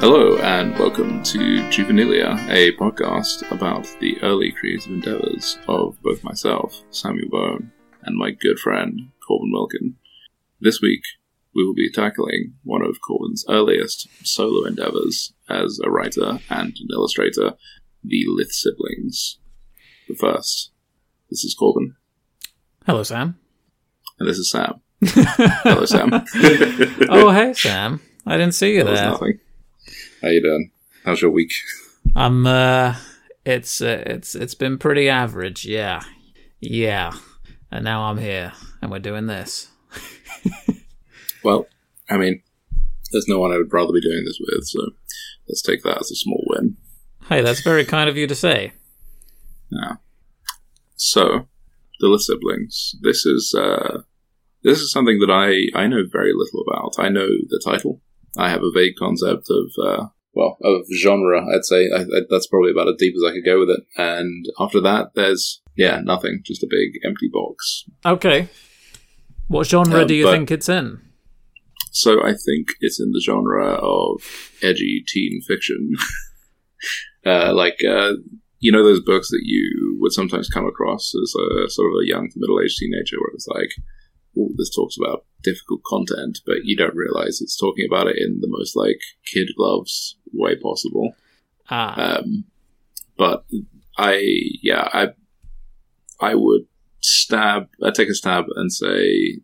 Hello, and welcome to Juvenilia, a podcast about the early creative endeavors of both myself, Samuel Bone, and my good friend, Corban Wilkin. This week, we will be tackling one of Corban's earliest solo endeavors as a writer and an illustrator, the Lith siblings. But first, this is Corban, Hello, Sam. and this is Sam. Hello, Sam. Oh, hey, Sam. I didn't see you there. How you doing? How's your week? I'm. Uh, it's uh, it's it's been pretty average. Yeah, yeah. And now I'm here, and we're doing this. Well, I mean, there's no one I would rather be doing this with, so let's take that as a small win. Hey, that's very kind of you to say. Yeah. So, the siblings. This is uh, this is something that I I know very little about. I know the title. I have a vague concept of uh, well of genre. I'd say I, I, that's probably about as deep as I could go with it. And after that, there's yeah nothing, just a big empty box. Okay. What genre Um, do you but- think it's in? So I think it's in the genre of edgy teen fiction, uh, like uh, you know those books that you would sometimes come across as a sort of a young to middle aged teenager, where it's like, this talks about difficult content, but you don't realize it's talking about it in the most like kid gloves way possible. Ah, Um, but I, yeah, I, I would stab, I take a stab and say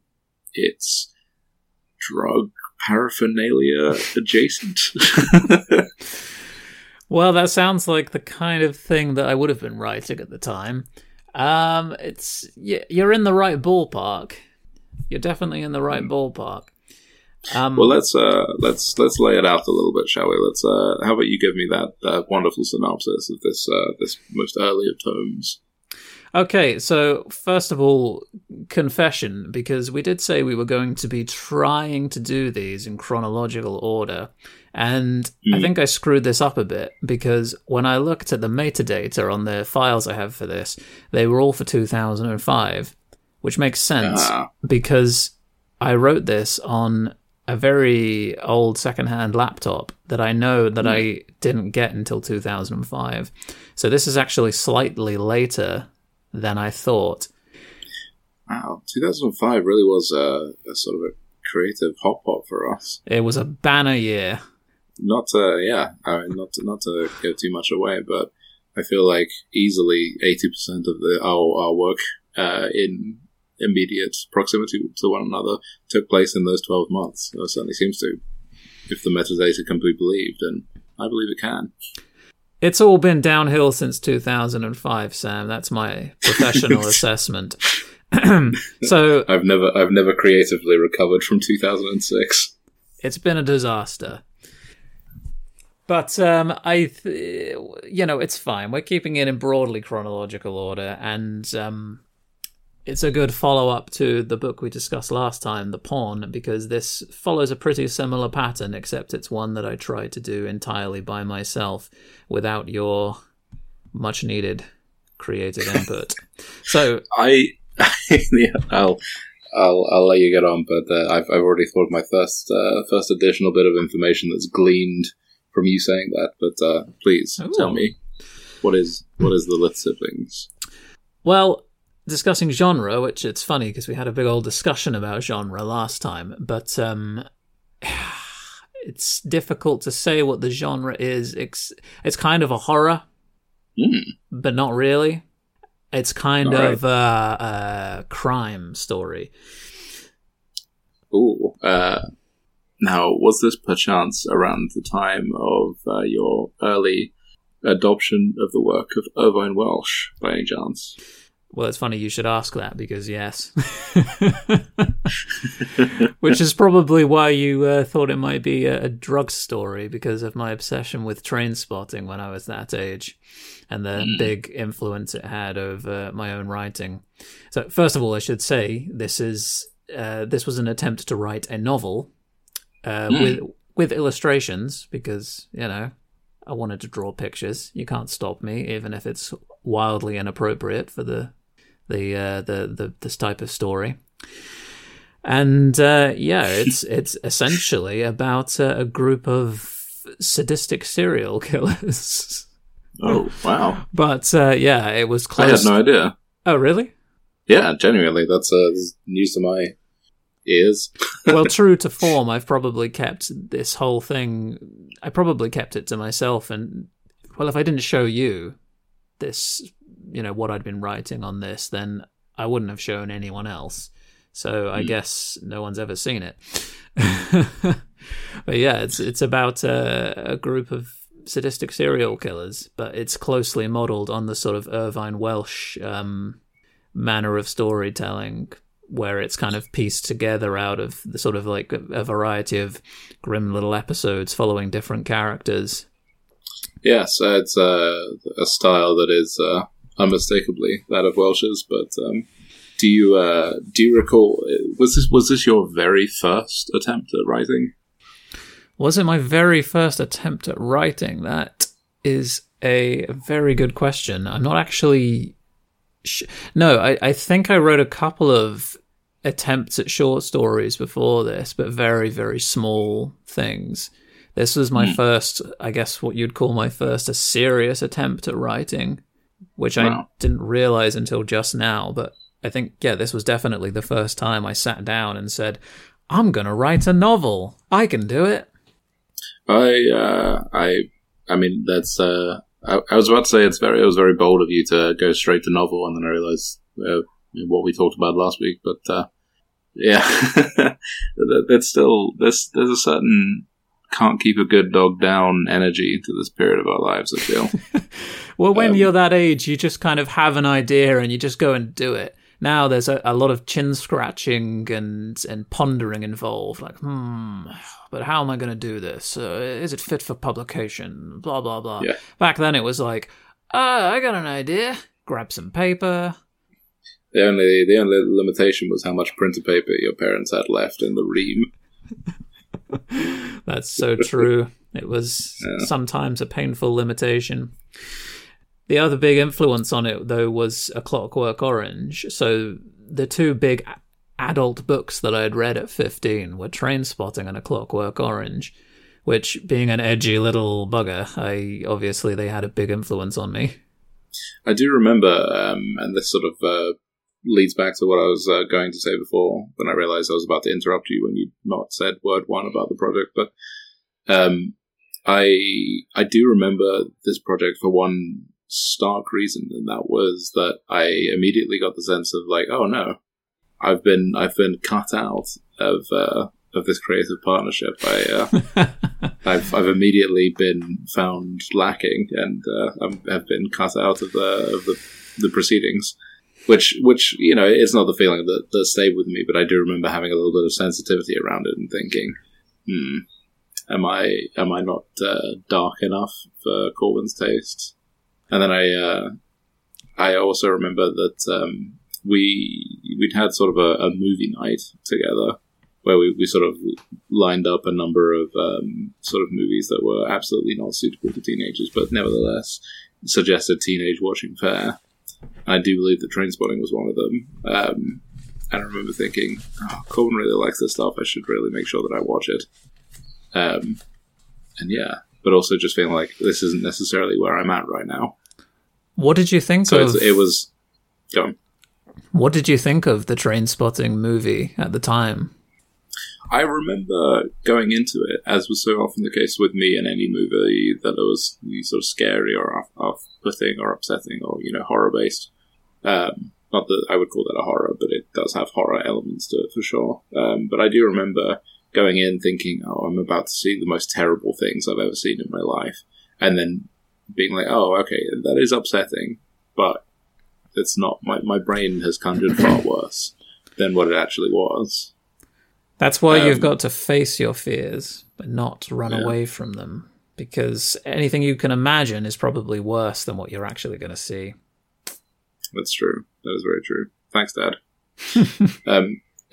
it's drug paraphernalia adjacent. well, that sounds like the kind of thing that I would have been writing at the time. Um, it's you're in the right ballpark. You're definitely in the right ballpark. Um, well, let's uh, let's let's lay it out a little bit, shall we? Let's. Uh, how about you give me that, that wonderful synopsis of this uh, this most early of tomes? Okay, so first of all, confession, because we did say we were going to be trying to do these in chronological order. And I Mm. think I screwed this up a bit because when I looked at the metadata on the files I have for this, they were all for 2005, which makes sense Ah. because I wrote this on a very old secondhand laptop that I know that I didn't get until 2005. So this is actually slightly later than I thought. Wow, 2005 really was a, a sort of a creative hot pot for us. It was a banner year. not to yeah I mean, not to, not to give too much away but i feel like easily 80% of the our, our work uh, in immediate proximity to one another took place in those 12 months it certainly seems to if the metadata can be believed and i believe it can It's all been downhill since 2005, Sam. That's my professional assessment. so i've never i've never creatively recovered from 2006 it's been a disaster. But um, I, th- you know, it's fine. We're keeping it in broadly chronological order, and um, it's a good follow up to the book we discussed last time, The Pawn, because this follows a pretty similar pattern, except it's one that I tried to do entirely by myself without your much needed creative input. so i yeah, i'll I'll, I'll let you get on, but uh, I've, I've already thought of my first uh, first additional bit of information that's gleaned from you saying that. But uh, please Ooh. tell me what is what is the Lith siblings? Well, discussing genre, which it's funny because we had a big old discussion about genre last time, but um, it's difficult to say what the genre is. It's, it's kind of a horror, Hmm. but not really. It's kind All of a, a crime story. Ooh. Uh, now, was this perchance around the time of uh, your early adoption of the work of Irvine Welsh, by any chance? Well, it's funny you should ask that because yes, which is probably why you uh, thought it might be a, a drug story because of my obsession with train spotting when I was that age, and the Mm. big influence it had over my own writing. So, first of all, I should say this is uh, this was an attempt to write a novel uh, Mm. with with illustrations because you know I wanted to draw pictures. You can't stop me, even if it's wildly inappropriate for the the uh, the, the this type of story. And uh, yeah, it's it's essentially about a, a group of sadistic serial killers. Oh wow! but uh, yeah, it was I had no idea. oh, really? Yeah, genuinely, that's uh, news to my ears. well, true to form, I've probably kept this whole thing. I probably kept it to myself, and well, if I didn't show you this, you know, what I'd been writing on this, then I wouldn't have shown anyone else. So I Hmm. guess no one's ever seen it. but yeah, it's it's about a, a group of sadistic serial killers, but it's closely modelled on the sort of Irvine Welsh um, manner of storytelling, where it's kind of pieced together out of the sort of like a, a variety of grim little episodes following different characters. Yes, it's uh, a style that is uh, unmistakably that of Welsh's. But um, do you uh, do you recall? Was this was this your very first attempt at writing? Was it my very first attempt at writing? That is a very good question. I'm not actually. Sh- no, I, I think I wrote a couple of attempts at short stories before this, but very, very small things. This was my first, I guess, what you'd call my first a serious attempt at writing, which I didn't realize until just now. But I think, yeah, this was definitely the first time I sat down and said, I'm going to write a novel. I can do it. I uh, I I mean that's uh, I, I was about to say it's very it was very bold of you to go straight to novel, and then I realized uh, what we talked about last week. But uh, yeah, That- that's still there's there's a certain can't keep a good dog down energy to this period of our lives. I feel. Well, when Um, you're that age, you just kind of have an idea and you just go and do it. Now there's a, a lot of chin scratching and and pondering involved. Like, hmm, but how am I going to do this? Uh, is it fit for publication? Blah blah blah. Yeah. Back then, it was like, oh, I got an idea. Grab some paper. The only the only limitation was how much printer paper your parents had left in the ream. That's so true. It was Yeah. sometimes a painful limitation. The other big influence on it, though, was A Clockwork Orange. So the two big adult books that I had read at 15 were Train Spotting and A Clockwork Orange, which, being an edgy little bugger, I obviously they had a big influence on me. I do remember, um, and this sort of uh, leads back to what I was uh, going to say before when I realized I was about to interrupt you when you'd not said word one about the project. But um, I I do remember this project for one stark reason, and that was that I immediately got the sense of like, oh no, I've been I've been cut out of uh, of this creative partnership. I uh, I've I've immediately been found lacking and uh, I'm- have been cut out of the of the, the proceedings. Which which you know it's not the feeling that that stayed with me, but I do remember having a little bit of sensitivity around it and thinking, hmm, am I am I not uh, dark enough for Corban's taste? And then I uh, I also remember that um, we we'd had sort of a, a movie night together where we, we sort of lined up a number of um, sort of movies that were absolutely not suitable for teenagers, but nevertheless suggested teenage watching fare. I do believe that Train Spotting was one of them. Um, and I remember thinking, oh, Corban really likes this stuff. I should really make sure that I watch it. Um, and yeah, but also just feeling like this isn't necessarily where I'm at right now. What did you think So of? it was. Go on. what did you think of the Train Spotting movie at the time? I remember going into it, as was so often the case with me in any movie, that it was sort of scary or off- off-putting or upsetting or you know horror-based. Um, not that I would call that a horror, but it does have horror elements to it for sure. Um, but I do remember going in thinking, "Oh, I'm about to see the most terrible things I've ever seen in my life," and then being like, "Oh, okay, that is upsetting, but it's not. My my brain has conjured far worse than what it actually was." That's why you've Um, got to face your fears, but not run Yeah. away from them. Because anything you can imagine is probably worse than what you're actually going to see. That's true. That is very true. Thanks, Dad. um,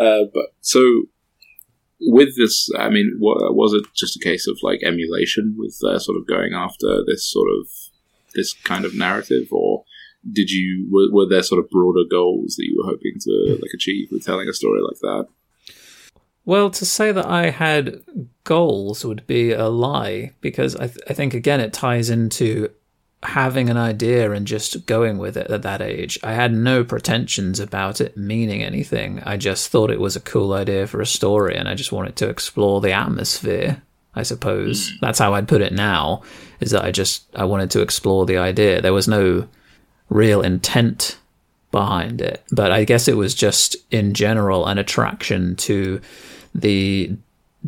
uh, but so with this, I mean, wa- was it just a case of like emulation with uh, sort of going after this sort of this kind of narrative, or did you were, were there sort of broader goals that you were hoping to like achieve with telling a story like that? Well, to say that I had goals would be a lie because I, th- I think, again, it ties into having an idea and just going with it at that age. I had no pretensions about it meaning anything. I just thought it was a cool idea for a story and I just wanted to explore the atmosphere. I suppose hmm. that's how I'd put it now is that I just I wanted to explore the idea. There was no real intent behind it, but I guess it was just in general an attraction to the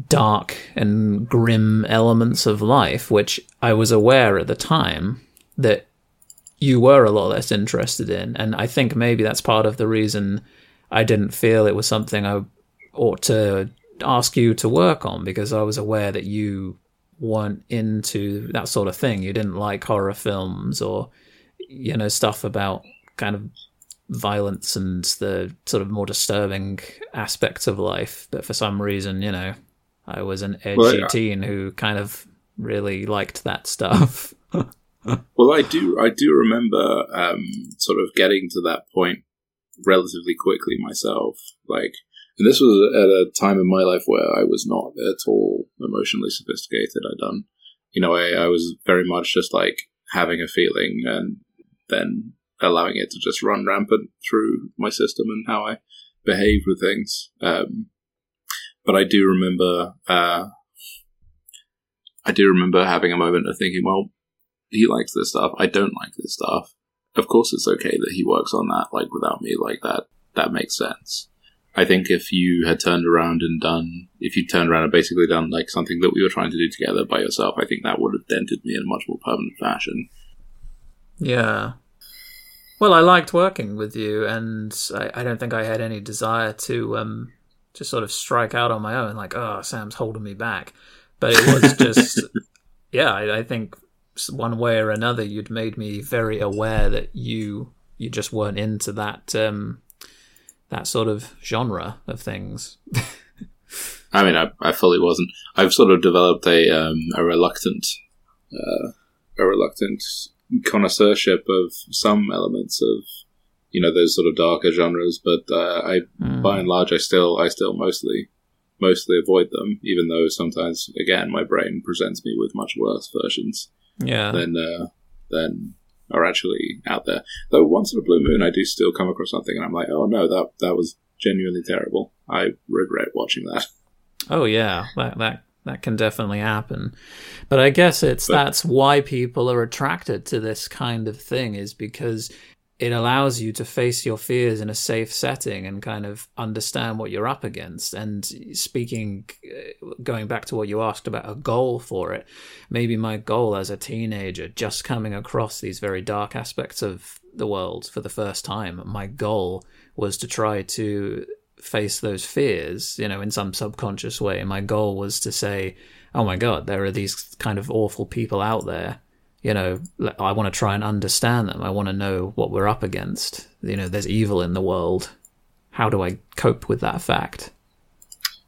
dark and grim elements of life, which I was aware at the time that you were a lot less interested in. And I think maybe that's part of the reason I didn't feel it was something I ought to ask you to work on because I was aware that you weren't into that sort of thing. You didn't like horror films or, you know, stuff about kind of violence and the sort of more disturbing aspects of life. But for some reason, you know, I was an edgy well, yeah. teen who kind of really liked that stuff. well, I do, I do remember um, sort of getting to that point relatively quickly myself. Like, and this was at a time in my life where I was not at all emotionally sophisticated. I done, you know, I, I was very much just like having a feeling and then allowing it to just run rampant through my system and how I behave with things. Um, but I do remember, uh, I do remember having a moment of thinking, well, he likes this stuff. I don't like this stuff. Of course, it's okay that he works on that. Like without me, like that, that makes sense. I think if you had turned around and done, if you turned around and basically done like something that we were trying to do together by yourself, I think that would have dented me in a much more permanent fashion. Yeah, well, I liked working with you, and I, I don't think I had any desire to um, just sort of strike out on my own, like, oh, Sam's holding me back. But it was just, yeah, I, I think one way or another, you'd made me very aware that you you just weren't into that um, that sort of genre of things. I mean, I, I fully wasn't. I've sort of developed a um, a reluctant uh, a reluctant connoisseurship of some elements of you know those sort of darker genres, but uh, I mm. by and large I still I still mostly mostly avoid them, even though sometimes again my brain presents me with much worse versions. Yeah. Than uh, than are actually out there. Though once in a blue moon, I do still come across something, and I'm like, oh no, that that was genuinely terrible. I regret watching that. Oh yeah, that that that can definitely happen. But I guess it's but, that's why people are attracted to this kind of thing is because it allows you to face your fears in a safe setting and kind of understand what you're up against. And speaking, uh, going back to what you asked about a goal for it, maybe my goal as a teenager, just coming across these very dark aspects of the world for the first time, my goal was to try to face those fears, you know, in some subconscious way. My goal was to say, oh my God, there are these kind of awful people out there. You know, I want to try and understand them. I want to know what we're up against. You know, there's evil in the world. How do I cope with that fact?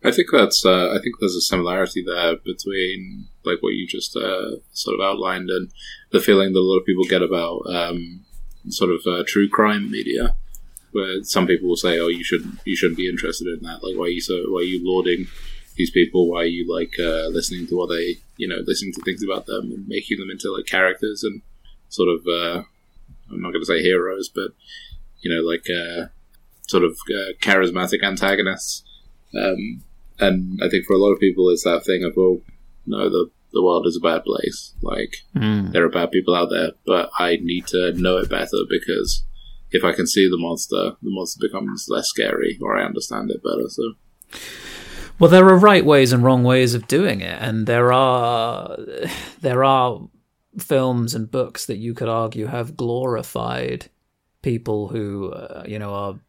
I think that's. Uh, I think there's a similarity there between like what you just uh, sort of outlined and the feeling that a lot of people get about um, sort of uh, true crime media where some people will say, "Oh, you shouldn't you shouldn't be interested in that. Like, why are you so why are you lauding these people? Why are you like uh, listening to what they you know listening to things about them and making them into like characters and sort of uh, I'm not going to say heroes, but you know like uh, sort of uh, charismatic antagonists." Um, and I think for a lot of people, it's that thing of well, no, the the world is a bad place. Like mm. there are bad people out there, but I need to know it better because if I can see the monster, the monster becomes less scary, or I understand it better. So, well, there are right ways and wrong ways of doing it, and there are there are films and books that you could argue have glorified people who uh, you know are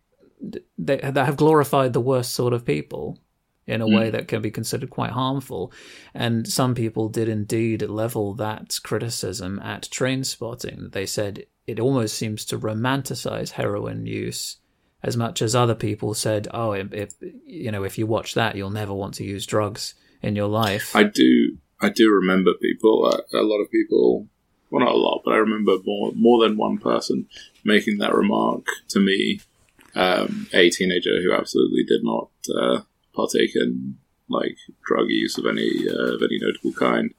they, that have glorified the worst sort of people in a mm. way that can be considered quite harmful. And some people did indeed level that criticism at train spotting. They said it almost seems to romanticize heroin use as much as other people said, "Oh, if, you know, if you watch that, you'll never want to use drugs in your life." I do, I do remember people. Uh, a lot of people, well, not a lot, but I remember more more than one person making that remark to me. Um, a teenager who absolutely did not uh, partake in like drug use of any uh, of any notable kind.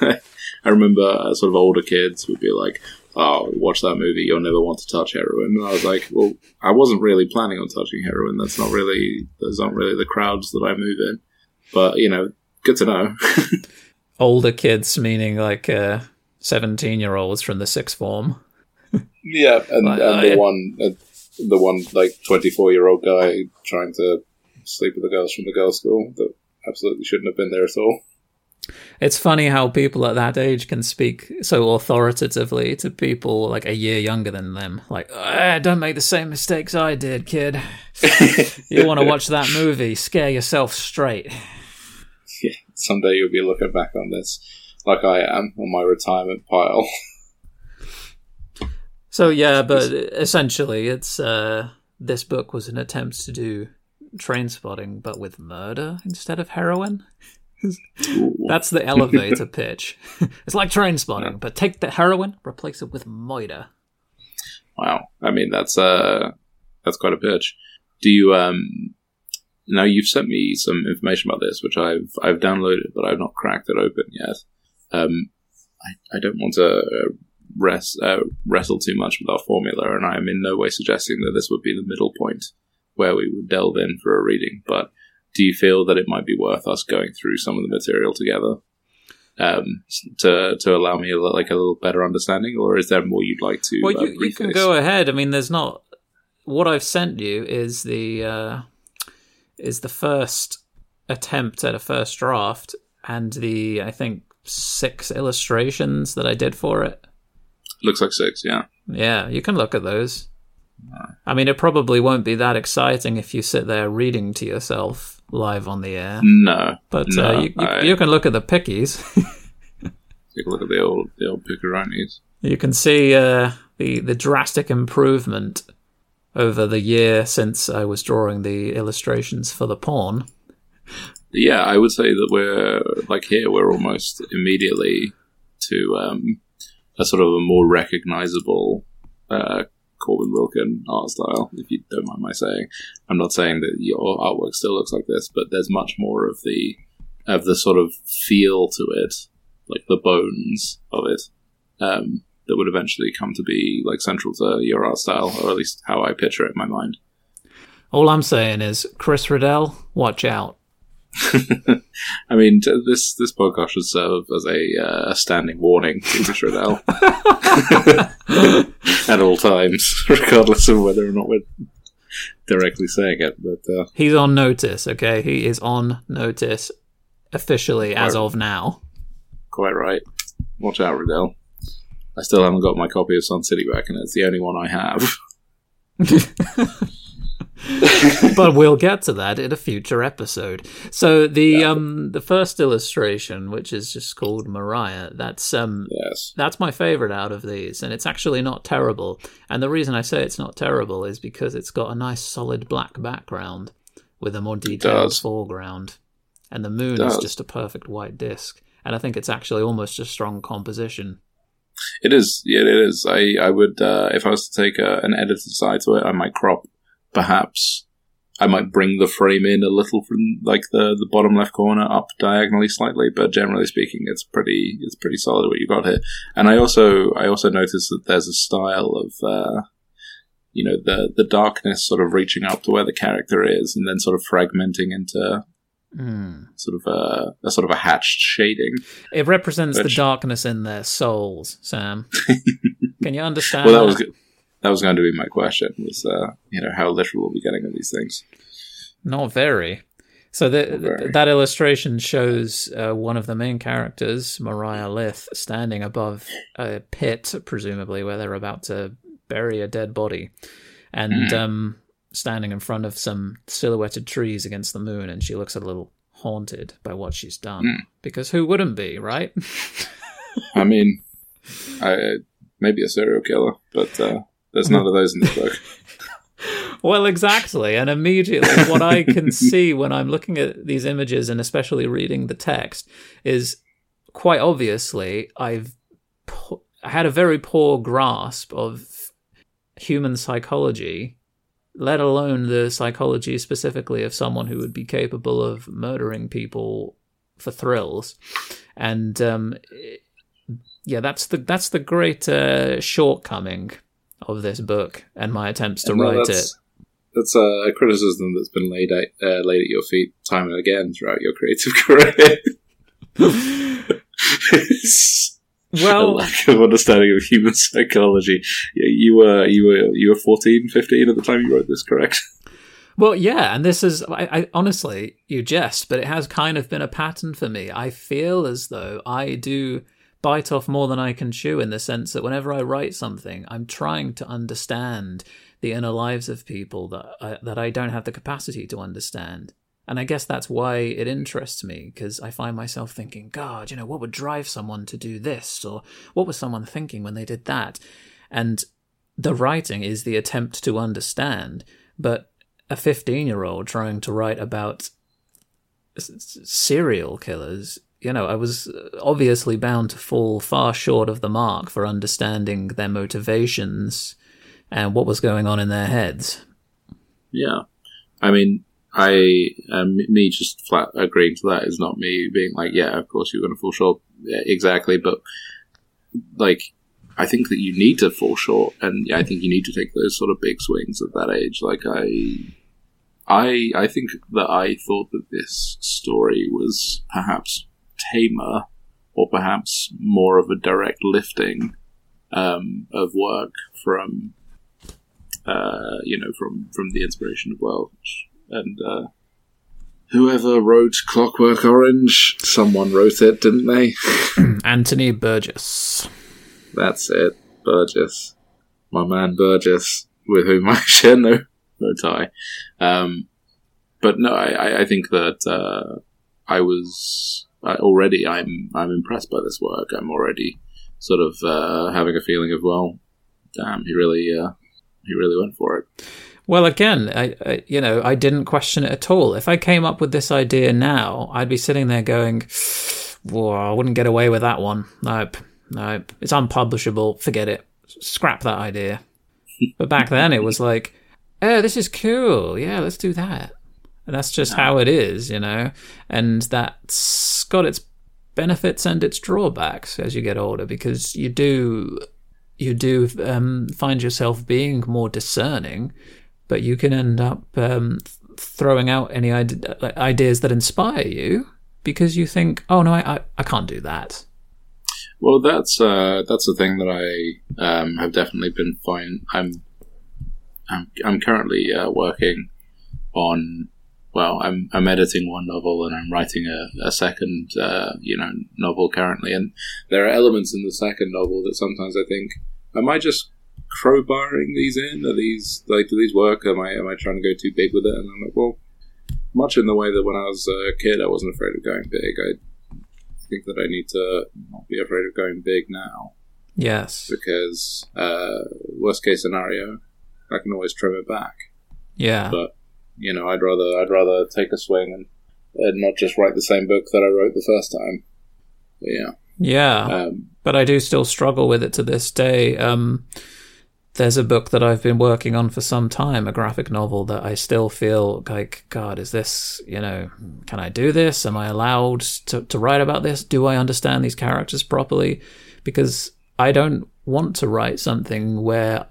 I remember uh, sort of older kids would be like, "Oh, watch that movie. You'll never want to touch heroin." And I was like, "Well, I wasn't really planning on touching heroin. That's not really those aren't really the crowds that I move in." But you know, good to know. Older kids meaning like uh, seventeen-year-olds from the sixth form. yeah, and, Like, and I- the one, uh, the one like twenty-four-year-old guy trying to sleep with the girls from the girls' school that absolutely shouldn't have been there at all. It's funny how people at that age can speak so authoritatively to people like a year younger than them. Like, "Ah, don't make the same mistakes I did, kid. you want to watch that movie? Scare yourself straight. Yeah, someday you'll be looking back on this like I am on my retirement pile. So yeah, but essentially, it's uh, this book was an attempt to do train spotting, but with murder instead of heroin. That's the elevator pitch. it's like train spotting, but take the heroin, replace it with murder. Wow. I mean, that's uh, that's quite a pitch. Do you um? Now you've sent me some information about this, which I've I've downloaded, but I've not cracked it open yet. Um, I, I don't want to rest, uh, wrestle too much with our formula, and I am in no way suggesting that this would be the middle point where we would delve in for a reading. But do you feel that it might be worth us going through some of the material together? Um, to to allow me a, like a little better understanding, or is there more you'd like to? Well, you, you can go ahead. I mean, there's not. What I've sent you is the uh, is the first attempt at a first draft, and the I think six illustrations that I did for it. Looks like six, yeah. Yeah, you can look at those. I mean, it probably won't be that exciting if you sit there reading to yourself live on the air, No, but no, uh, you, you, I- you can look at the pickies. take a look at the old the old piccaronis. You can see uh, the the drastic improvement over the year since I was drawing the illustrations for the pawn. Yeah, I would say that we're like here. We're almost immediately to um, a sort of a more recognizable uh, Corban Wilkin art style, if you don't mind my saying. I'm not saying that your artwork still looks like this, but there's much more of the of the sort of feel to it, like the bones of it, um, that would eventually come to be like central to your art style, or at least how I picture it in my mind. All I'm saying is, Chris Riddell, watch out. I mean, t- this this podcast should serve as a, uh, a standing warning to Riddell at all times, regardless of whether or not we're directly saying it. But uh, He's on notice, okay? He is on notice officially as of now. quite right. Watch out, Riddell. I still haven't got my copy of Sun City back, and it's the only one I have. but we'll get to that in a future episode. So the um the first illustration, which is just called Mariah, that's um yes. that's my favorite out of these, and it's actually not terrible. And the reason I say it's not terrible is because it's got a nice solid black background with a more detailed foreground, and the moon is just a perfect white disc. And I think it's actually almost a strong composition. It is. Yeah, it is. I, I would, uh, if I was to take a, an edited side to it, I might crop, perhaps, I might bring the frame in a little from like the, the bottom left corner up diagonally slightly, but generally speaking, it's pretty, it's pretty solid what you've got here. And I also, I also noticed that there's a style of, uh, you know, the, the darkness sort of reaching up to where the character is and then sort of fragmenting into Mm. sort of a, a sort of a hatched shading. It represents the darkness in their souls, Sam. Can you understand? Well, that that? was, that was going to be my question was, uh, you know, how literal are we getting of these things? Not very. So the, very. that illustration shows uh, one of the main characters, Mariah Lith, standing above a pit, presumably where they're about to bury a dead body, and Hmm. um, standing in front of some silhouetted trees against the moon, and she looks a little haunted by what she's done. Hmm. Because who wouldn't be, right? I mean, I, maybe a serial killer, but uh, there's none of those in the book. Well, exactly. And immediately, what I can see when I'm looking at these images and especially reading the text is quite obviously I've po- had a very poor grasp of human psychology let alone the psychology specifically of someone who would be capable of murdering people for thrills. And um, yeah, that's the that's the great uh, shortcoming of this book and my attempts to No, write that's- it. That's a criticism that's been laid at, uh, laid at your feet time and again throughout your creative career. It's a Well, lack of understanding of human psychology. You were you were you were 14, 15 at the time you wrote this, correct? Well, yeah, and this is, I, I honestly, you jest, but it has kind of been a pattern for me. I feel as though I do bite off more than I can chew in the sense that whenever I write something, I'm trying to understand the inner lives of people that I, that I don't have the capacity to understand. And I guess that's why it interests me because I find myself thinking, God, you know, what would drive someone to do this? Or what was someone thinking when they did that? And the writing is the attempt to understand, but a 15 year old trying to write about serial killers, you know, I was obviously bound to fall far short of the mark for understanding their motivations and what was going on in their heads. Yeah, I mean, I um, me just flat agreeing to that is not me being like, yeah, of course you're going to fall short, yeah, exactly. But like, I think that you need to fall short, and I think you need to take those sort of big swings at that age. Like I, I, I think that I thought that this story was perhaps tamer, or perhaps more of a direct lifting um, of work from uh, you know, from from the inspiration of Welsh. And uh, whoever wrote Clockwork Orange, someone wrote it, didn't they? Anthony Burgess. That's it, Burgess, my man Burgess, with whom I share no no tie. Um, but no, I, I- I think that uh, I was I, already. I'm I'm impressed by this work. I'm already sort of uh, having a feeling of well, damn, he really uh, he really went for it. Well, again, I, I, you know, I didn't question it at all. If I came up with this idea now, I'd be sitting there going, "Whoa, I wouldn't get away with that one. Nope, nope. It's unpublishable. Forget it. Scrap that idea." But back then, it was like, "Oh, this is cool. Yeah, let's do that." That's just how it is, you know. And that's got its benefits and its drawbacks as you get older, because you do you do um, find yourself being more discerning, but you can end up um, throwing out any ide- ideas that inspire you because you think, oh no, I, I, I can't do that. Well, that's uh, that's the thing that I um, have definitely been fine. I'm I'm, I'm currently uh, working on. Well, I'm I'm editing one novel and I'm writing a, a second, uh, you know, novel currently. And there are elements in the second novel that sometimes I think, am I just crowbarring these in? Are these like do these work? Am I am I trying to go too big with it? And I'm like, well, much in the way that when I was a kid, I wasn't afraid of going big. I think that I need to not be afraid of going big now Yes. because uh, worst case scenario, I can always trim it back. Yeah. But you know, I'd rather I'd rather take a swing and, and not just write the same book that I wrote the first time. But yeah, Yeah. um, but I do still struggle with it to this day. Um, there's a book that I've been working on for some time, a graphic novel that I still feel like, God, is this, you know, can I do this? Am I allowed to, to write about this? Do I understand these characters properly? Because I don't want to write something where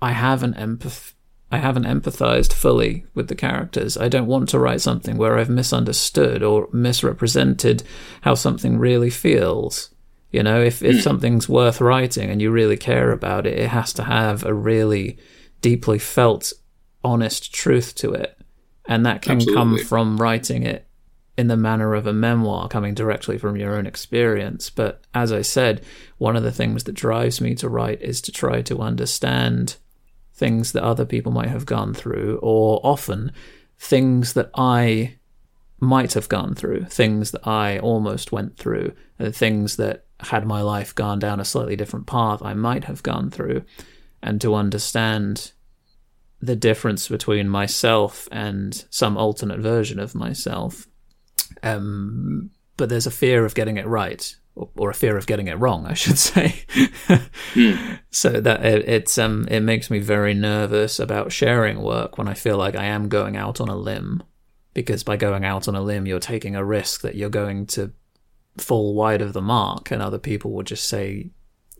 I haven't empath- I haven't empathized fully with the characters. I don't want to write something where I've misunderstood or misrepresented how something really feels. You know, if, if hmm. something's worth writing and you really care about it, it has to have a really deeply felt, honest truth to it. And that can come from writing it in the manner of a memoir, coming directly from your own experience. But as I said, one of the things that drives me to write is to try to understand things that other people might have gone through, or often things that I might have gone through, things that I almost went through, things that had my life gone down a slightly different path, I might have gone through, and to understand the difference between myself and some alternate version of myself. Um, but there's a fear of getting it right, or, or a fear of getting it wrong, I should say. So that it, it's um it makes me very nervous about sharing work when I feel like I am going out on a limb, because by going out on a limb, you're taking a risk that you're going to fall wide of the mark, and other people will just say,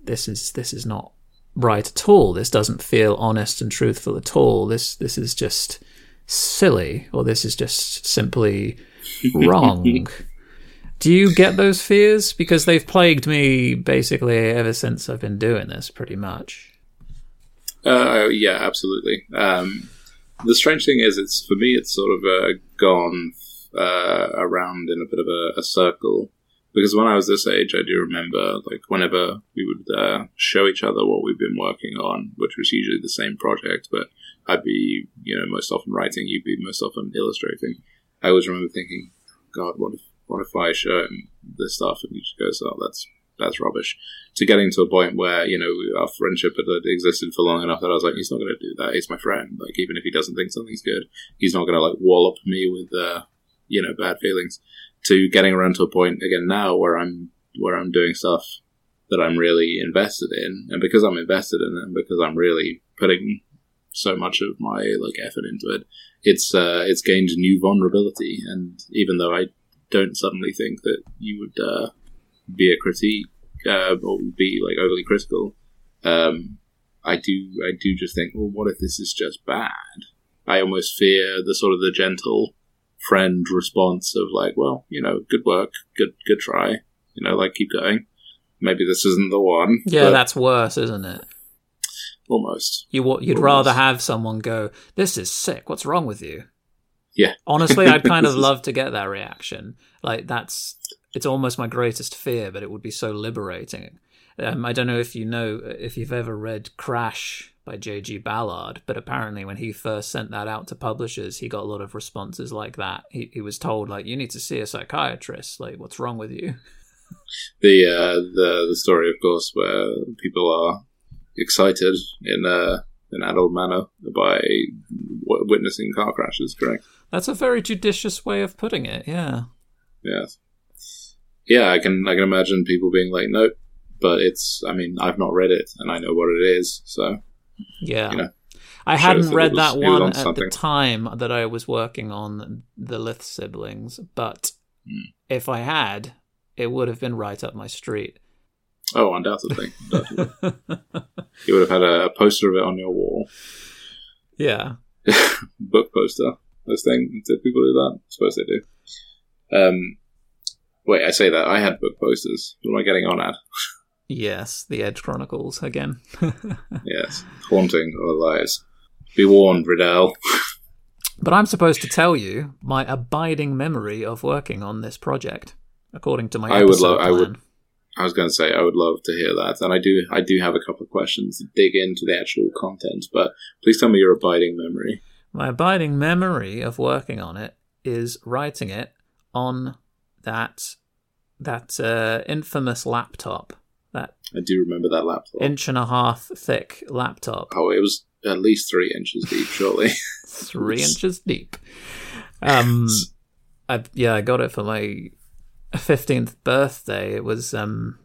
"This is this is not right at all. This doesn't feel honest and truthful at all. This this is just silly, or this is just simply wrong." Do you get those fears? Because they've plagued me basically ever since I've been doing this, pretty much. Uh, yeah, absolutely. Um, the strange thing is, it's for me, it's sort of uh, gone uh, around in a bit of a, a, circle. Because when I was this age, I do remember, like, whenever we would uh, show each other what we've been working on, which was usually the same project, but I'd be, you know, most often writing, you'd be most often illustrating. I always remember thinking, God, what if what if I show him this stuff and he just goes, oh, that's that's rubbish. To getting to a point where you know our friendship had existed for long enough that I was like, he's not going to do that. He's my friend. Like even if he doesn't think something's good, he's not going to like wallop me with uh, you know bad feelings. To getting around to a point again now where I'm where I'm doing stuff that I'm really invested in, and because I'm invested in it, and because I'm really putting so much of my like effort into it, it's uh, it's gained new vulnerability. And even though I don't suddenly think that you would uh, be a critique uh, or be like overly critical. Um, I do, I do just think, well, what if this is just bad? I almost fear the sort of the gentle friend response of like, well, you know, good work, good, good try, you know, like keep going. Maybe this isn't the one. Yeah, that's worse, isn't it? Almost. You you'd Almost. rather have someone go, "This is sick. What's wrong with you?" Yeah. Honestly, I'd kind of love to get that reaction. Like that's it's almost my greatest fear, but it would be so liberating. Um, I don't know if you know if you've ever read Crash by J.G. Ballard, but apparently when he first sent that out to publishers, he got a lot of responses like that. He he was told like you need to see a psychiatrist. Like what's wrong with you? The uh, the the story, of course, where people are excited in a an adult manner by w- witnessing car crashes. Correct. That's a very judicious way of putting it. Yeah. Yes. Yeah, I can I can imagine people being like, nope, but it's. I mean, I've not read it, and I know what it is. So Yeah. You know, I hadn't that read was- that one on at something. the time that I was working on the Lith siblings, but Hmm. if I had, it would have been right up my street. oh, undoubtedly, undoubtedly. you would have had a, a poster of it on your wall, yeah. book poster. Those things. Did people do that? I suppose they do. Um, wait, I say that I had book posters. What am I getting on at? Yes, the Edge Chronicles again. Yes, haunting our lives. Be warned, Riddell. but I'm supposed to tell you my abiding memory of working on this project, according to my I would love- I would- I was going to say I would love to hear that, and I do. I do have a couple of questions to dig into the actual content, but please tell me your abiding memory. My abiding memory of working on it is writing it on that that uh, infamous laptop, that I do remember that laptop. inch and a half thick laptop, oh, it was at least three inches deep, surely. three inches deep. Um, I yeah, I got it for my fifteenth birthday. It was um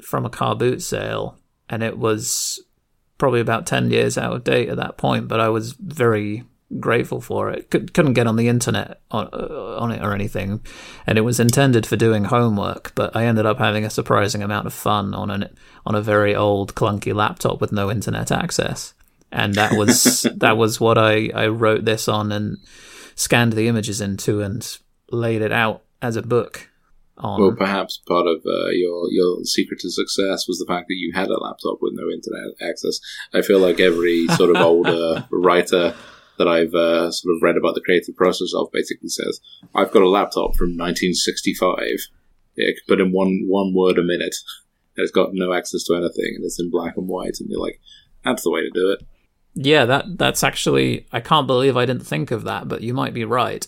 from a car boot sale, and it was probably about ten years out of date at that point. But I was very grateful for it. Could, couldn't get on the internet on uh, on it or anything, and it was intended for doing homework. But I ended up having a surprising amount of fun on an on a very old clunky laptop with no internet access, and that was that was what I I wrote this on and scanned the images into and laid it out as a book on. well, perhaps part of uh, your your secret to success was the fact that you had a laptop with no internet access. I feel like every sort of older writer that I've uh, sort of read about the creative process of basically says, "I've got a laptop from 1965. It can put in one one word a minute. And it's got no access to anything, and it's in black and white." And you're like, "That's the way to do it." Yeah, that that's actually I can't believe I didn't think of that, but you might be right.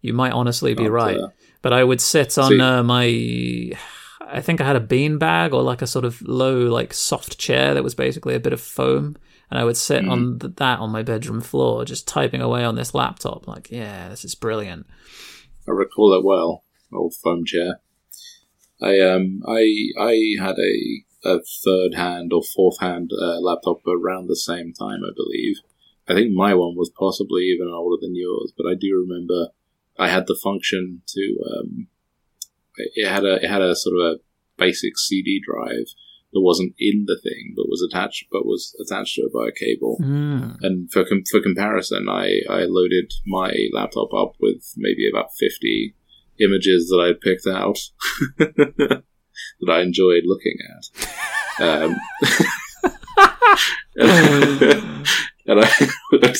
You might honestly be But, right. uh, But I would sit on see- uh, my I think I had a bean bag or like a sort of low like soft chair that was basically a bit of foam and I would sit on th- that on my bedroom floor just typing away on this laptop like, yeah, this is brilliant. I recall it well. old foam chair. I um I I had a a third hand or fourth hand uh, laptop around the same time, I believe. I think my one was possibly even older than yours, but I do remember I had the function to um, it had a it had a sort of a basic CD drive that wasn't in the thing, but was attached, but was attached to it by a cable. Mm. And for com- for comparison, I I loaded my laptop up with maybe about fifty images that I'd picked out that I enjoyed looking at. Um, and I would,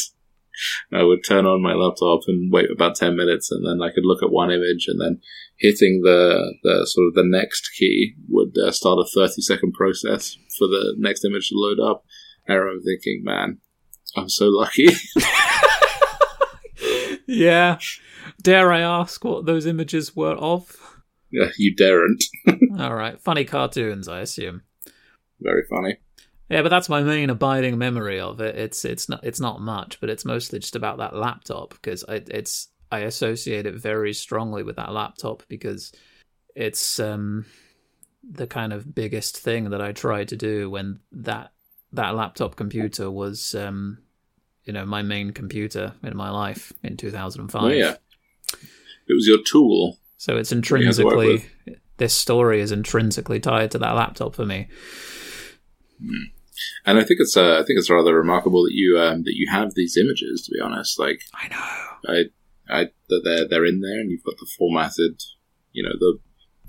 I would turn on my laptop and wait about 10 minutes and then I could look at one image and then hitting the, the sort of the next key would uh, start a 30 second process for the next image to load up. And I remember thinking, man, I'm so lucky. yeah. Dare I ask what those images were of? yeah, you daren't. All right. Funny cartoons, I assume. Very funny. Yeah, but that's my main abiding memory of it. It's it's not it's not much, but it's mostly just about that laptop because it's I associate it very strongly with that laptop because it's um the kind of biggest thing that I tried to do when that that laptop computer was um you know my main computer in my life in 2005. Oh, yeah. It was your tool. So it's you had to work intrinsically this story is intrinsically tied to that laptop for me. And I think it's uh, I think it's rather remarkable that you um, that you have these images. To be honest, like I know. I, I that they're they're in there, and you've got the formatted, you know, the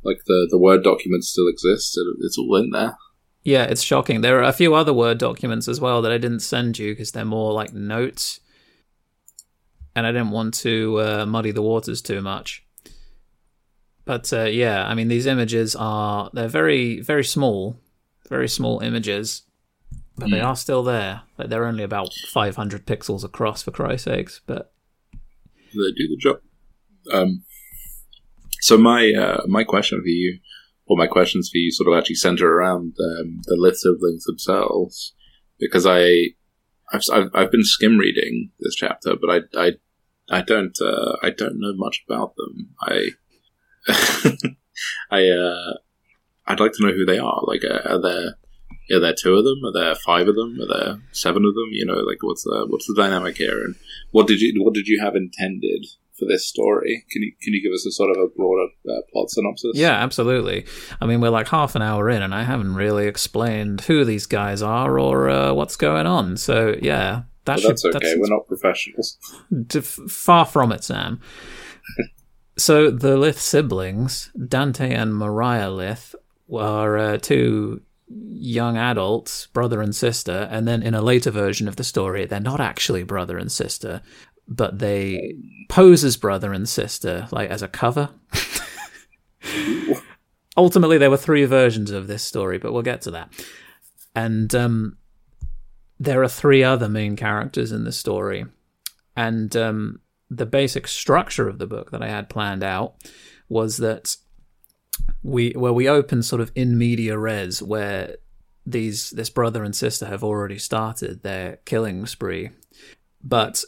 like the the word document still exists. it- It's all in there. Yeah, it's shocking. There are a few other Word documents as well that I didn't send you because they're more like notes. And I didn't want to uh, muddy the waters too much. But uh, yeah, I mean, these images are, they're very, very small, very small images, but they Mm. are still there. Like, they're only about 500 pixels across, for Christ's sakes. But They do the job. Um, so my uh, my question for you, or my questions for you, sort of actually center around um, the Lith siblings themselves, because I I've, I've I've been skim reading this chapter, but I I I don't uh, I don't know much about them. I I uh, I'd like to know who they are. Like, uh, are there are there two of them? Are there five of them? Are there seven of them? You know, like what's the what's the dynamic here? And what did you what did you have intended for this story? Can you can you give us a sort of a broader uh, plot synopsis? yeah, absolutely. I mean, we're like half an hour in, and I haven't really explained who these guys are or uh, what's going on. So yeah, that But should, that's okay. We're not professionals. Far from it, Sam. so the Lith siblings, Dante and Mariah Lith, were uh, two young adults, brother and sister, and then in a later version of the story, they're not actually brother and sister, but they pose as brother and sister, like as a cover. Ultimately, there were three versions of this story, but we'll get to that. And um, there are three other main characters in the story and um, the basic structure of the book that I had planned out was that we where we open sort of in media res where these this brother and sister have already started their killing spree, but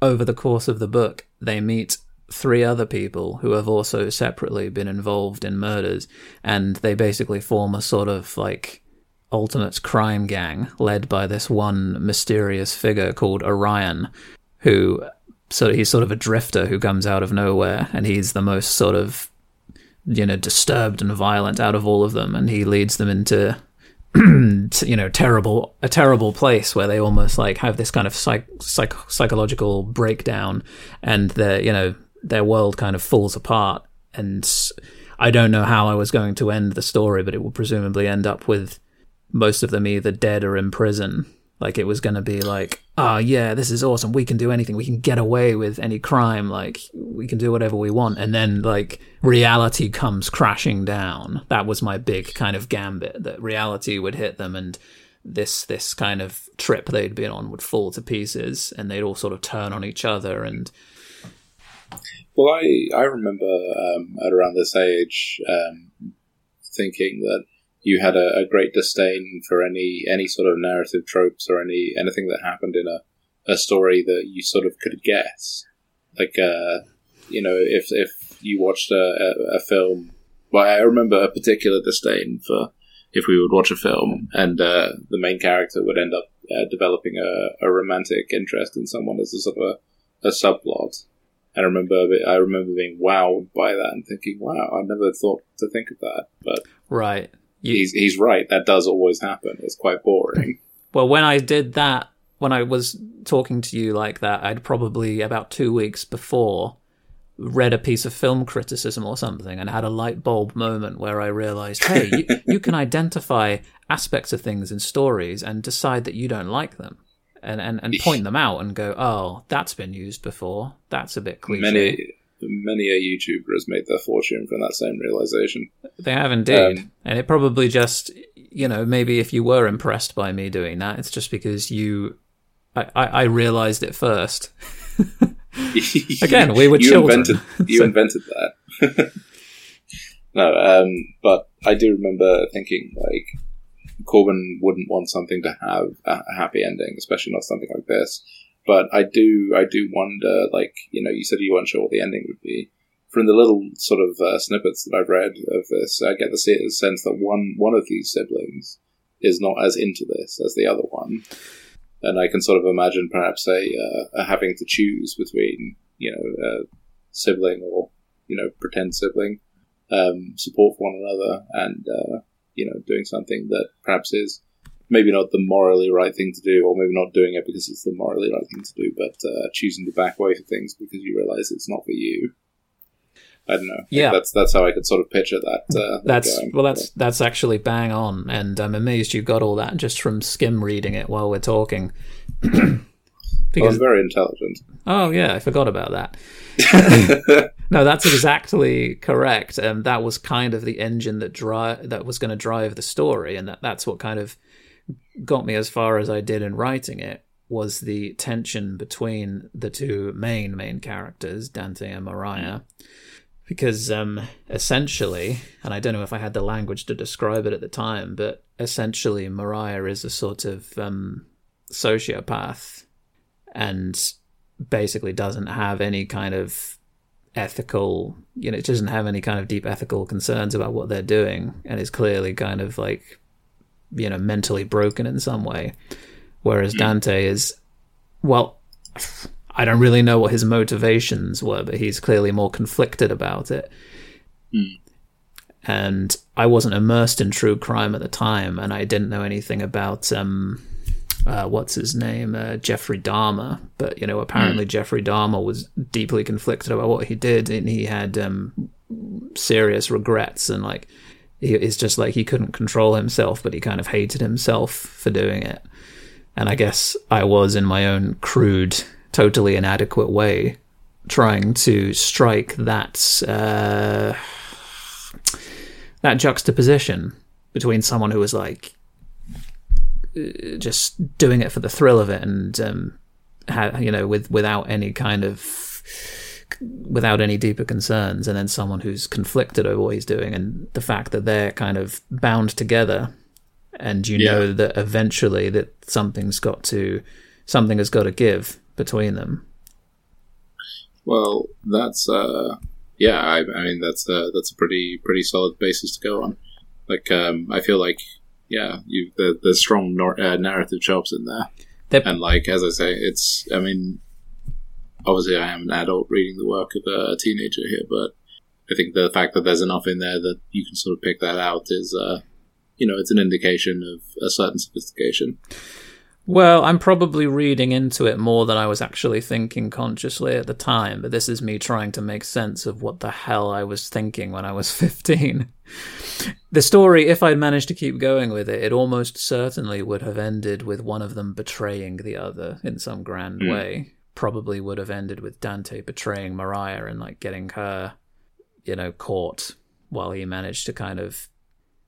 over the course of the book they meet three other people who have also separately been involved in murders, and they basically form a sort of like ultimate crime gang led by this one mysterious figure called Orion, who so he's sort of a drifter who comes out of nowhere, and he's the most sort of you know disturbed and violent out of all of them, and he leads them into you know terrible a terrible place where they almost like have this kind of psych, psych psychological breakdown, and their you know their world kind of falls apart, and I don't know how I was going to end the story, but it will presumably end up with most of them either dead or in prison. Like it was going to be like, oh yeah, this is awesome. We can do anything. We can get away with any crime. Like we can do whatever we want. And then like reality comes crashing down. That was my big kind of gambit that reality would hit them and this this kind of trip they'd been on would fall to pieces and they'd all sort of turn on each other and Well, I I remember um, at around this age um, thinking that you had a, a great disdain for any any sort of narrative tropes or any anything that happened in a, a story that you sort of could guess. Like, uh, you know, if if you watched a, a, a film. Well, I remember a particular disdain for if we would watch a film and uh, the main character would end up uh, developing a, a romantic interest in someone as a sort of a, a subplot. I remember, I remember being wowed by that and thinking, "Wow, I never thought to think of that." But right, you- he's he's right. That does always happen. It's quite boring. Well, when I did that, when I was talking to you like that, I'd probably about two weeks before read a piece of film criticism or something and had a light bulb moment where I realized, hey, you, you can identify aspects of things in stories and decide that you don't like them. And, and, and point them out and go, oh, that's been used before. That's a bit cliche. Many many a YouTuber has made their fortune from that same realization. They have indeed, um, and it probably just you know maybe if you were impressed by me doing that, it's just because you I I, I realized it first. Again, we were you children. Invented, you so. invented that. no, um, but I do remember thinking like Corban wouldn't want something to have a happy ending, especially not something like this. But I do, I do wonder, like you know, you said you weren't sure what the ending would be. From the little sort of uh, snippets that I've read of this, I get the sense that one one of these siblings is not as into this as the other one and I can sort of imagine perhaps a, uh, a having to choose between you know a sibling or you know pretend sibling um, support for one another and uh, you know doing something that perhaps is maybe not the morally right thing to do or maybe not doing it because it's the morally right thing to do but uh, choosing to back away from things because you realize it's not for you I don't know. Yeah, that's that's how I could sort of picture that. Uh, that's going. well, that's that's actually bang on, and I'm amazed you got all that just from skim reading it while we're talking. because I'm very intelligent. Oh yeah, I forgot about that. no, that's exactly correct, and that was kind of the engine that drive that was going to drive the story, and that that's what kind of got me as far as I did in writing it was the tension between the two main main characters, Dante and Mariah. Mm because um, essentially, and I don't know if I had the language to describe it at the time, but essentially, Mariah is a sort of um, sociopath and basically doesn't have any kind of ethical, you know, it doesn't have any kind of deep ethical concerns about what they're doing, and is clearly kind of like, you know, mentally broken in some way. Whereas hmm. Dante is, well, I don't really know what his motivations were, but he's clearly more conflicted about it. Mm. And I wasn't immersed in true crime at the time, and I didn't know anything about um, uh, what's his name, uh, Jeffrey Dahmer. But you know, apparently mm. Jeffrey Dahmer was deeply conflicted about what he did, and he had um, serious regrets, and like it's just like he couldn't control himself, but he kind of hated himself for doing it. And I guess I was in my own crude totally inadequate way trying to strike that uh, that juxtaposition between someone who was like uh, just doing it for the thrill of it and um, you know with without any kind of without any deeper concerns and then someone who's conflicted over what he's doing and the fact that they're kind of bound together and you yeah. know that eventually that something's got to something has got to give between them. Well, that's uh, yeah. I, I mean, that's uh, that's a pretty pretty solid basis to go on. Like, um, I feel like yeah, you the the strong nor- uh, narrative chops in there, They're... and like as I say, it's. I mean, obviously, I am an adult reading the work of a teenager here, but I think the fact that there's enough in there that you can sort of pick that out is, uh, you know, it's an indication of a certain sophistication. Well, I'm probably reading into it more than I was actually thinking consciously at the time, but this is me trying to make sense of what the hell I was thinking when I was 15. the story, if I'd managed to keep going with it, it almost certainly would have ended with one of them betraying the other in some grand mm. way. Probably would have ended with Dante betraying Mariah and like getting her, you know, caught while he managed to kind of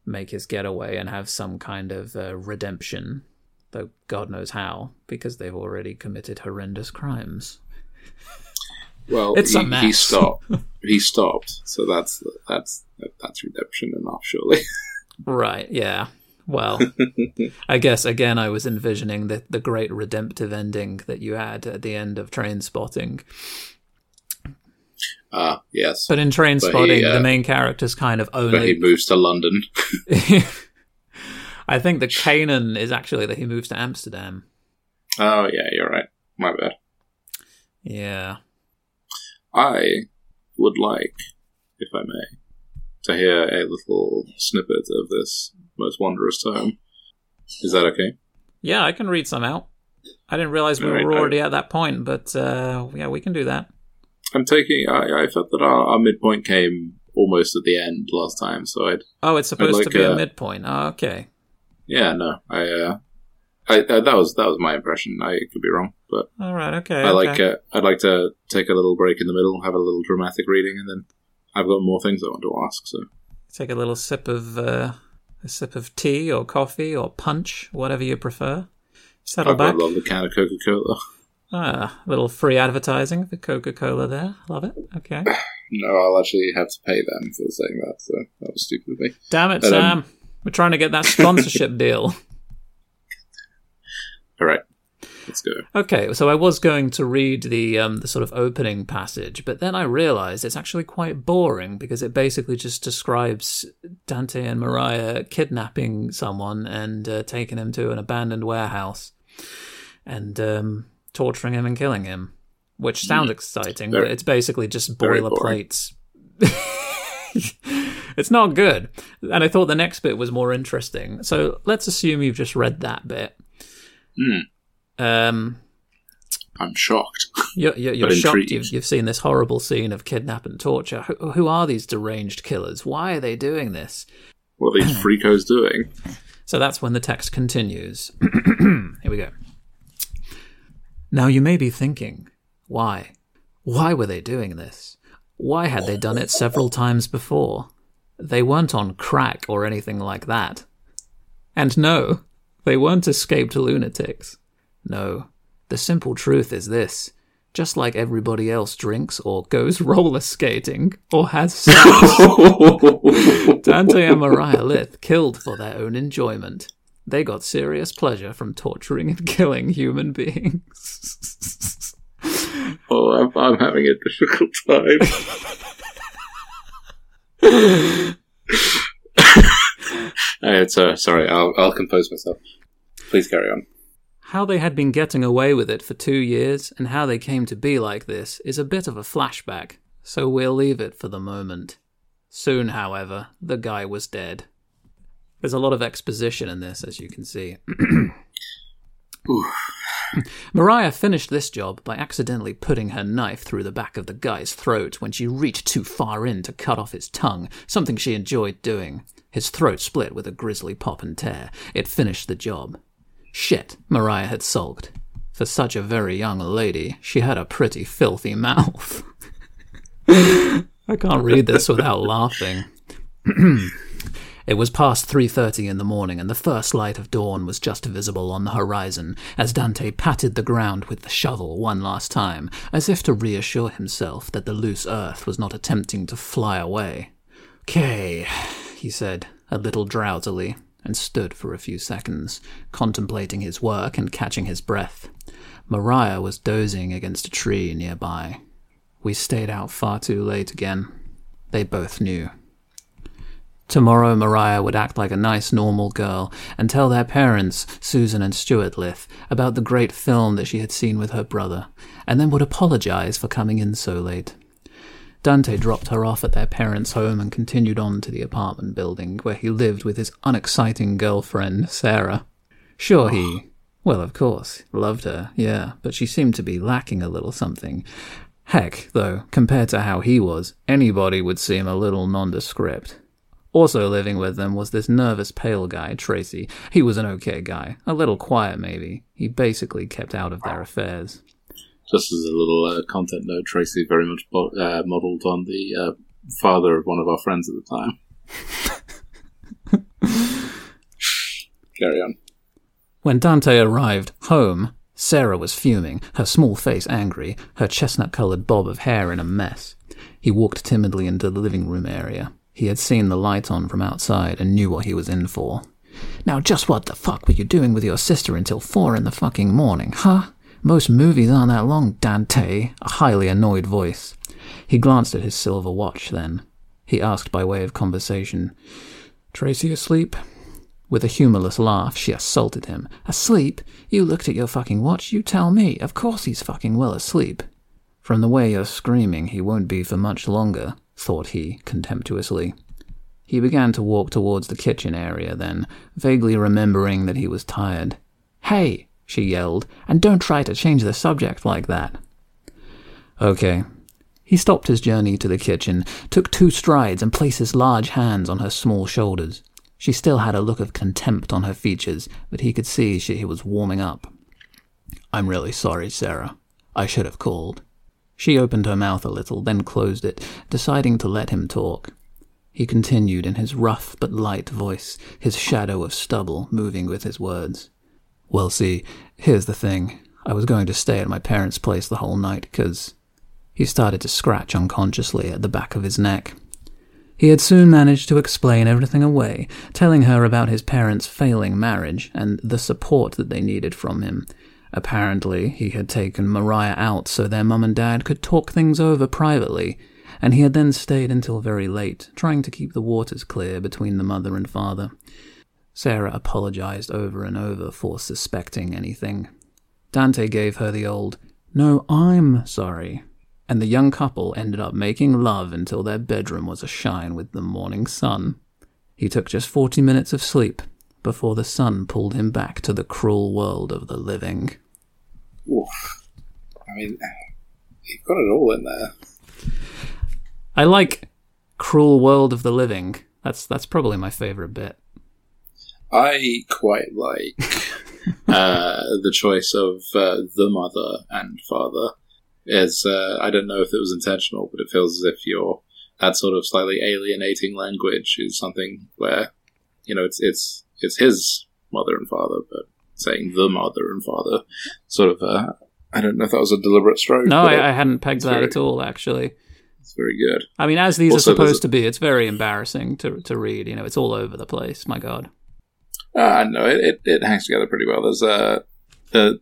make his getaway and have some kind of uh, redemption though God knows how, because they've already committed horrendous crimes. Well, it's he, a mess. he stopped. he stopped. So that's that's that's redemption enough, surely. right. Yeah. Well, I guess again, I was envisioning the the great redemptive ending that you had at the end of Trainspotting. Ah, yes. But in Trainspotting, uh, the main character's kind of But he moves to London. I think the canon is actually that he moves to Amsterdam. Oh, yeah, you're right. My bad. Yeah. I would like, if I may, to hear a little snippet of this most wondrous tome. Is that okay? Yeah, I can read some out. I didn't realize we were I- already at that point, but uh, yeah, we can do that. I'm taking. I, I felt that our, our midpoint came almost at the end last time, so I'd. Oh, it's supposed like, to be a uh, midpoint. Oh, okay. Yeah, no, I. Uh, I uh, that was that was my impression. I could be wrong, but All right. Okay. I like. okay. Uh, I'd like to take a little break in the middle, have a little dramatic reading, and then I've got more things I want to ask. So Take a little sip of uh, a sip of tea or coffee or punch, whatever you prefer. Settle I've back. a lovely can of Coca Cola. Ah, a little free advertising for Coca Cola there. Love it. Okay. No, I'll actually have to pay them for saying that. So that was stupid of me. Damn it, But, Sam. um, We're trying to get that sponsorship deal. All right, let's go. Okay, so I was going to read the um, the sort of opening passage, but then I realized it's actually quite boring because it basically just describes Dante and Mariah kidnapping someone and uh, taking him to an abandoned warehouse and um, torturing him and killing him, which sounds exciting, but it's basically just very boilerplates. it's not good, and I thought the next bit was more interesting. So let's assume you've just read that bit. Hmm. Um, I'm shocked. You're, you're, you're shocked. You've, you've seen this horrible scene of kidnap and torture. Who, who are these deranged killers? Why are they doing this? What are these freakos doing? So that's when the text continues. Here we go. Now you may be thinking, why? Why were they doing this? Why had they done it several times before? They weren't on crack or anything like that. And no, they weren't escaped lunatics. No, the simple truth is this. Just like everybody else drinks or goes roller skating or has sex, Dante and Mariah Lith killed for their own enjoyment. They got serious pleasure from torturing and killing human beings. oh, I'm, I'm having a difficult time. uh, so, sorry, I'll, I'll compose myself. Please carry on. How they had been getting away with it for two years and how they came to be like this is a bit of a flashback, so we'll leave it for the moment. Soon, however, the guy was dead. There's a lot of exposition in this, as you can see. Mariah finished this job by accidentally putting her knife through the back of the guy's throat when she reached too far in to cut off his tongue, something she enjoyed doing. His throat split with a grisly pop and tear. It finished the job. Shit, Mariah had sulked. For such a very young lady, she had a pretty filthy mouth. I can't read this without laughing. It was past 3:30 in the morning and the first light of dawn was just visible on the horizon as Dante patted the ground with the shovel one last time as if to reassure himself that the loose earth was not attempting to fly away. "Okay," he said, a little drowsily, and stood for a few seconds, contemplating his work and catching his breath. Mariah was dozing against a tree nearby. We stayed out far too late again. They both knew. Tomorrow, Mariah would act like a nice, normal girl and tell their parents, Susan and Stuart Lith, about the great film that she had seen with her brother, and then would apologize for coming in so late. Dante dropped her off at their parents' home and continued on to the apartment building where he lived with his unexciting girlfriend, Sarah. Sure, he, ah. well, of course, loved her, yeah, but she seemed to be lacking a little something. Heck, though, compared to how he was, anybody would seem a little nondescript. Also living with them was this nervous pale guy, Tracy. He was an okay guy, a little quiet maybe. He basically kept out of their affairs. Just as a little uh, content note, Tracy very much bo- uh, modelled on the uh, father of one of our friends at the time. Carry on. When Dante arrived home, Sarah was fuming, her small face angry, her chestnut colored bob of hair in a mess. He walked timidly into the living room area. He had seen the light on from outside and knew what he was in for. Now, just what the fuck were you doing with your sister until four in the fucking morning, huh? Most movies aren't that long, Dante, a highly annoyed voice. He glanced at his silver watch then. He asked by way of conversation, Tracy asleep? With a humorless laugh, she assaulted him. Asleep? You looked at your fucking watch, you tell me. Of course he's fucking well asleep. From the way you're screaming, he won't be for much longer, thought he, contemptuously. He began to walk towards the kitchen area then, vaguely remembering that he was tired. Hey, she yelled, and don't try to change the subject like that. Okay. He stopped his journey to the kitchen, took two strides, and placed his large hands on her small shoulders. She still had a look of contempt on her features, but he could see she was warming up. I'm really sorry, Sarah. I should have called. She opened her mouth a little, then closed it, deciding to let him talk. He continued in his rough but light voice, his shadow of stubble moving with his words. Well, see, here's the thing. I was going to stay at my parents' place the whole night, because. He started to scratch unconsciously at the back of his neck. He had soon managed to explain everything away, telling her about his parents' failing marriage and the support that they needed from him. Apparently, he had taken Mariah out so their mum and dad could talk things over privately, and he had then stayed until very late, trying to keep the waters clear between the mother and father. Sarah apologized over and over for suspecting anything. Dante gave her the old, No, I'm sorry. And the young couple ended up making love until their bedroom was ashine with the morning sun. He took just forty minutes of sleep before the sun pulled him back to the cruel world of the living. Oof. I mean, you've got it all in there. I like cruel world of the living. That's that's probably my favorite bit. I quite like uh, the choice of uh, the mother and father. Is uh, I don't know if it was intentional, but it feels as if your that sort of slightly alienating language is something where you know it's it's it's his mother and father, but saying the mother and father, sort of. Uh, I don't know if that was a deliberate stroke. No, I, I, hadn't pegged that very, at all. Actually, it's very good. I mean, as these also, are supposed to be, it's very embarrassing to to read. You know, it's all over the place. My God. Uh, no, it, it, it hangs together pretty well. There's a, uh,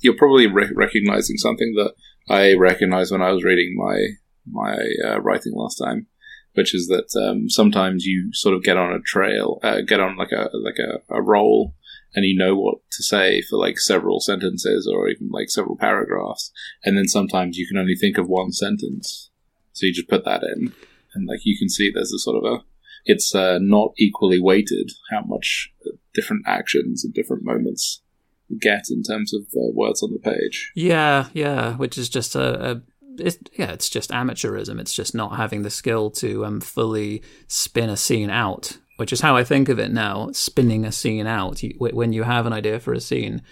you're probably re- recognizing something that I recognized when I was reading my my uh, writing last time, which is that um, sometimes you sort of get on a trail, uh, get on like a like a, a roll, and you know what to say for like several sentences or even like several paragraphs, and then sometimes you can only think of one sentence, so you just put that in, and like you can see there's a sort of a it's uh, not equally weighted how much different actions and different moments get in terms of uh, words on the page. Yeah, yeah, which is just a, a it's, yeah, it's just amateurism. It's just not having the skill to um, fully spin a scene out, which is how I think of it now. Spinning a scene out. You, when you have an idea for a scene,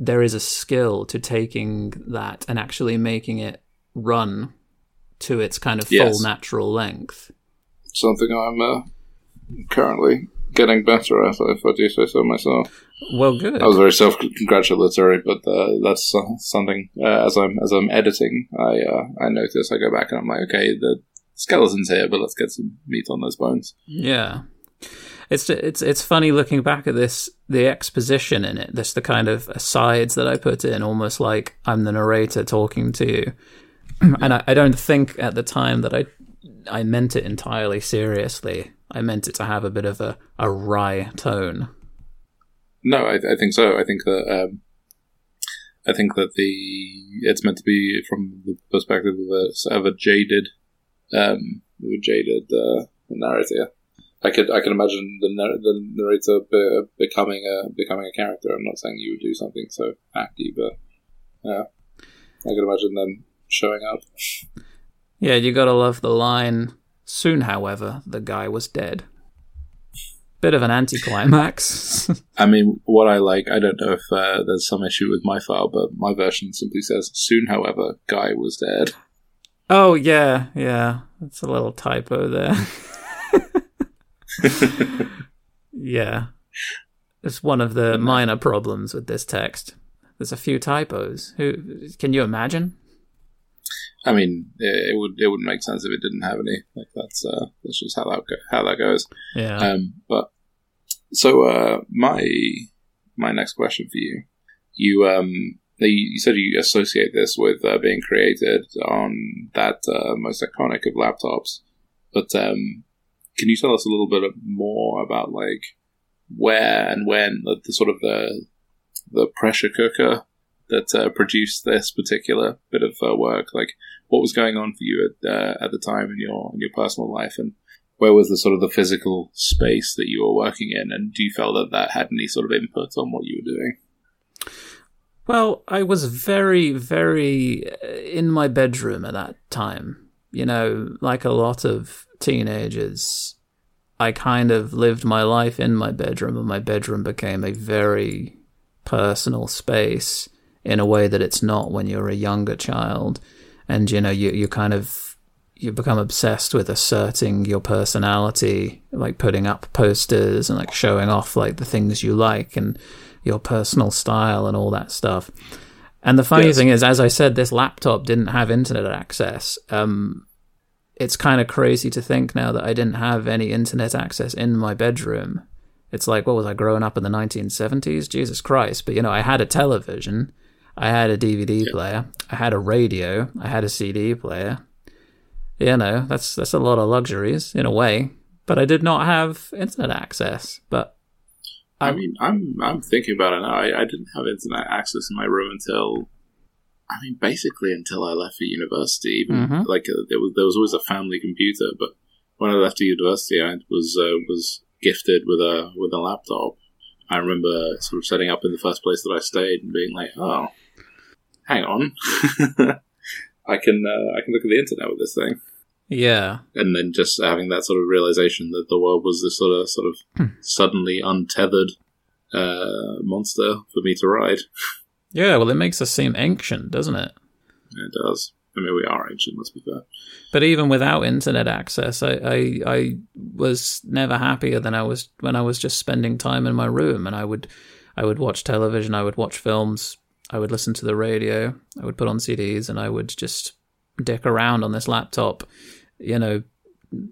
there is a skill to taking that and actually making it run to its kind of full yes. natural length something I'm uh, currently getting better at, if I do say so myself. Well, good. I was very self-congratulatory, but uh, that's uh, something. Uh, as I'm as I'm editing, I uh, I notice I go back and I'm like, okay, the skeleton's here, but let's get some meat on those bones. Yeah, it's it's it's funny looking back at this the exposition in it. This the kind of asides that I put in, almost like I'm the narrator talking to you. and I, I don't think at the time that I I meant it entirely seriously. I meant it to have a bit of a, a wry tone. No, I, I think so. I think that um, I think that the it's meant to be from the perspective of a, of a jaded, um, a jaded uh, narrator. I could I can imagine the the narrator be, becoming a becoming a character. I'm not saying you would do something so acty, but yeah, I can imagine them showing up. Yeah, you gotta love the line. Soon, however, the guy was dead. Bit of an anticlimax. I mean, what I like, I don't know if uh, there's some issue with my file, but my version simply says, Soon, however, guy was dead. Oh, yeah, yeah. That's a little typo there. yeah. It's one of the minor problems with this text. There's a few typos. Who can you imagine? I mean, it, would it wouldn't make sense if it didn't have any. Like that's uh, that's just how that go, how that goes. Yeah. Um, but so uh, my my next question for you, you um, you said you associate this with uh, being created on that uh, most iconic of laptops, but um, can you tell us a little bit more about like where and when the, the sort of the the pressure cooker that uh, produced this particular bit of uh, work? Like, what was going on for you at uh, at the time in your in your personal life, and where was the sort of the physical space that you were working in, and do you feel that that had any sort of input on what you were doing? Well, I was very, very uh, in my bedroom at that time. You know, like a lot of teenagers, I kind of lived my life in my bedroom, and my bedroom became a very personal space in a way that it's not when you're a younger child. And, you know, you, you kind of you become obsessed with asserting your personality, like putting up posters and like showing off like the things you like and your personal style and all that stuff. And the funny yes. thing is, as I said, this laptop didn't have internet access. Um, it's kind of crazy to think now that I didn't have any internet access in my bedroom. It's like, what was I growing up in the 1970s? Jesus Christ. But, you know, I had a television, I had a DVD yeah. player, I had a radio, I had a CD player. You know, that's that's a lot of luxuries in a way. But I did not have internet access. But I, I mean, I'm I'm thinking about it now. I, I didn't have internet access in my room until I mean, basically until I left for university. Even mm-hmm. like uh, there was there was always a family computer, but when I left the university, I was uh, was gifted with a with a laptop. I remember sort of setting up in the first place that I stayed and being like, "Oh, hang on, I can uh, I can look at the internet with this thing." Yeah, and then just having that sort of realization that the world was this sort of sort of hmm. suddenly untethered uh, monster for me to ride. Yeah, well, it makes us seem ancient, doesn't it? It does. I mean, we are ancient, let's be fair. But even without internet access, I, I, I was never happier than I was when I was just spending time in my room, and I would, I would watch television, I would watch films, I would listen to the radio, I would put on CDs, and I would just dick around on this laptop, you know,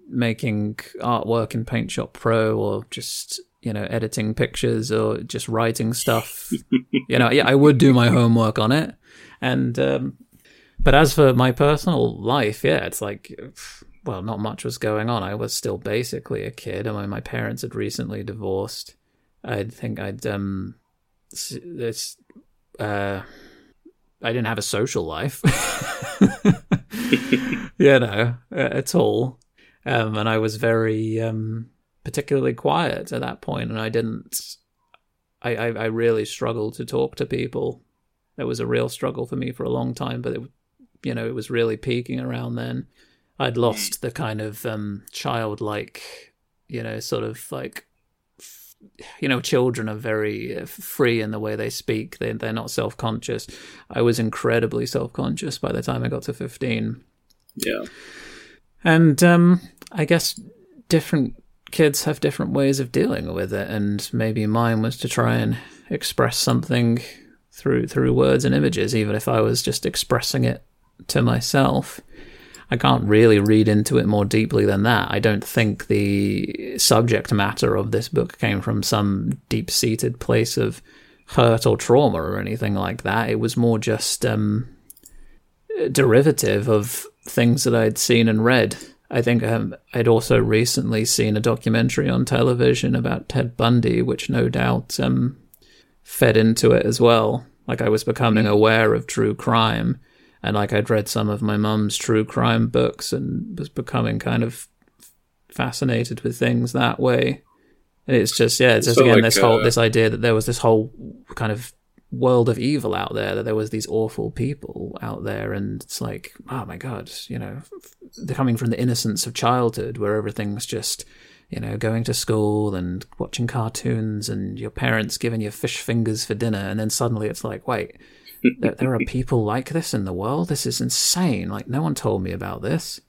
making artwork in Paint Shop Pro or just you know, editing pictures or just writing stuff. you know, yeah, I would do my homework on it. And, um, but as for my personal life, yeah, it's like, well, not much was going on. I was still basically a kid. I mean, my parents had recently divorced. I think I'd, um, this, uh, I didn't have a social life, you know, at all. Um, and I was very, um, particularly quiet at that point, and I didn't. I, I, I really struggled to talk to people. It was a real struggle for me for a long time, but it, you know, it was really peaking around then. I'd lost the kind of um, childlike, you know, sort of like, you know, children are very uh, free in the way they speak. They they're not self conscious. I was incredibly self conscious by the time I got to fifteen. Yeah, and um, I guess different kids have different ways of dealing with it, and maybe mine was to try and express something through through words and images, even if I was just expressing it to myself. I can't really read into it more deeply than that. I don't think the subject matter of this book came from some deep seated place of hurt or trauma or anything like that. It was more just um, derivative of things that I'd seen and read I think um, I'd also recently seen a documentary on television about Ted Bundy, which no doubt um, fed into it as well. Like I was becoming aware of true crime, and like I'd read some of my mum's true crime books and was becoming kind of fascinated with things that way. And it's just yeah, it's just so again like, this whole uh, this idea that there was this whole kind of world of evil out there that there was these awful people out there and it's like oh my god you know they're coming from the innocence of childhood where everything's just you know going to school and watching cartoons and your parents giving you fish fingers for dinner and then suddenly it's like wait there, there are people like this in the world. This is insane. Like no one told me about this.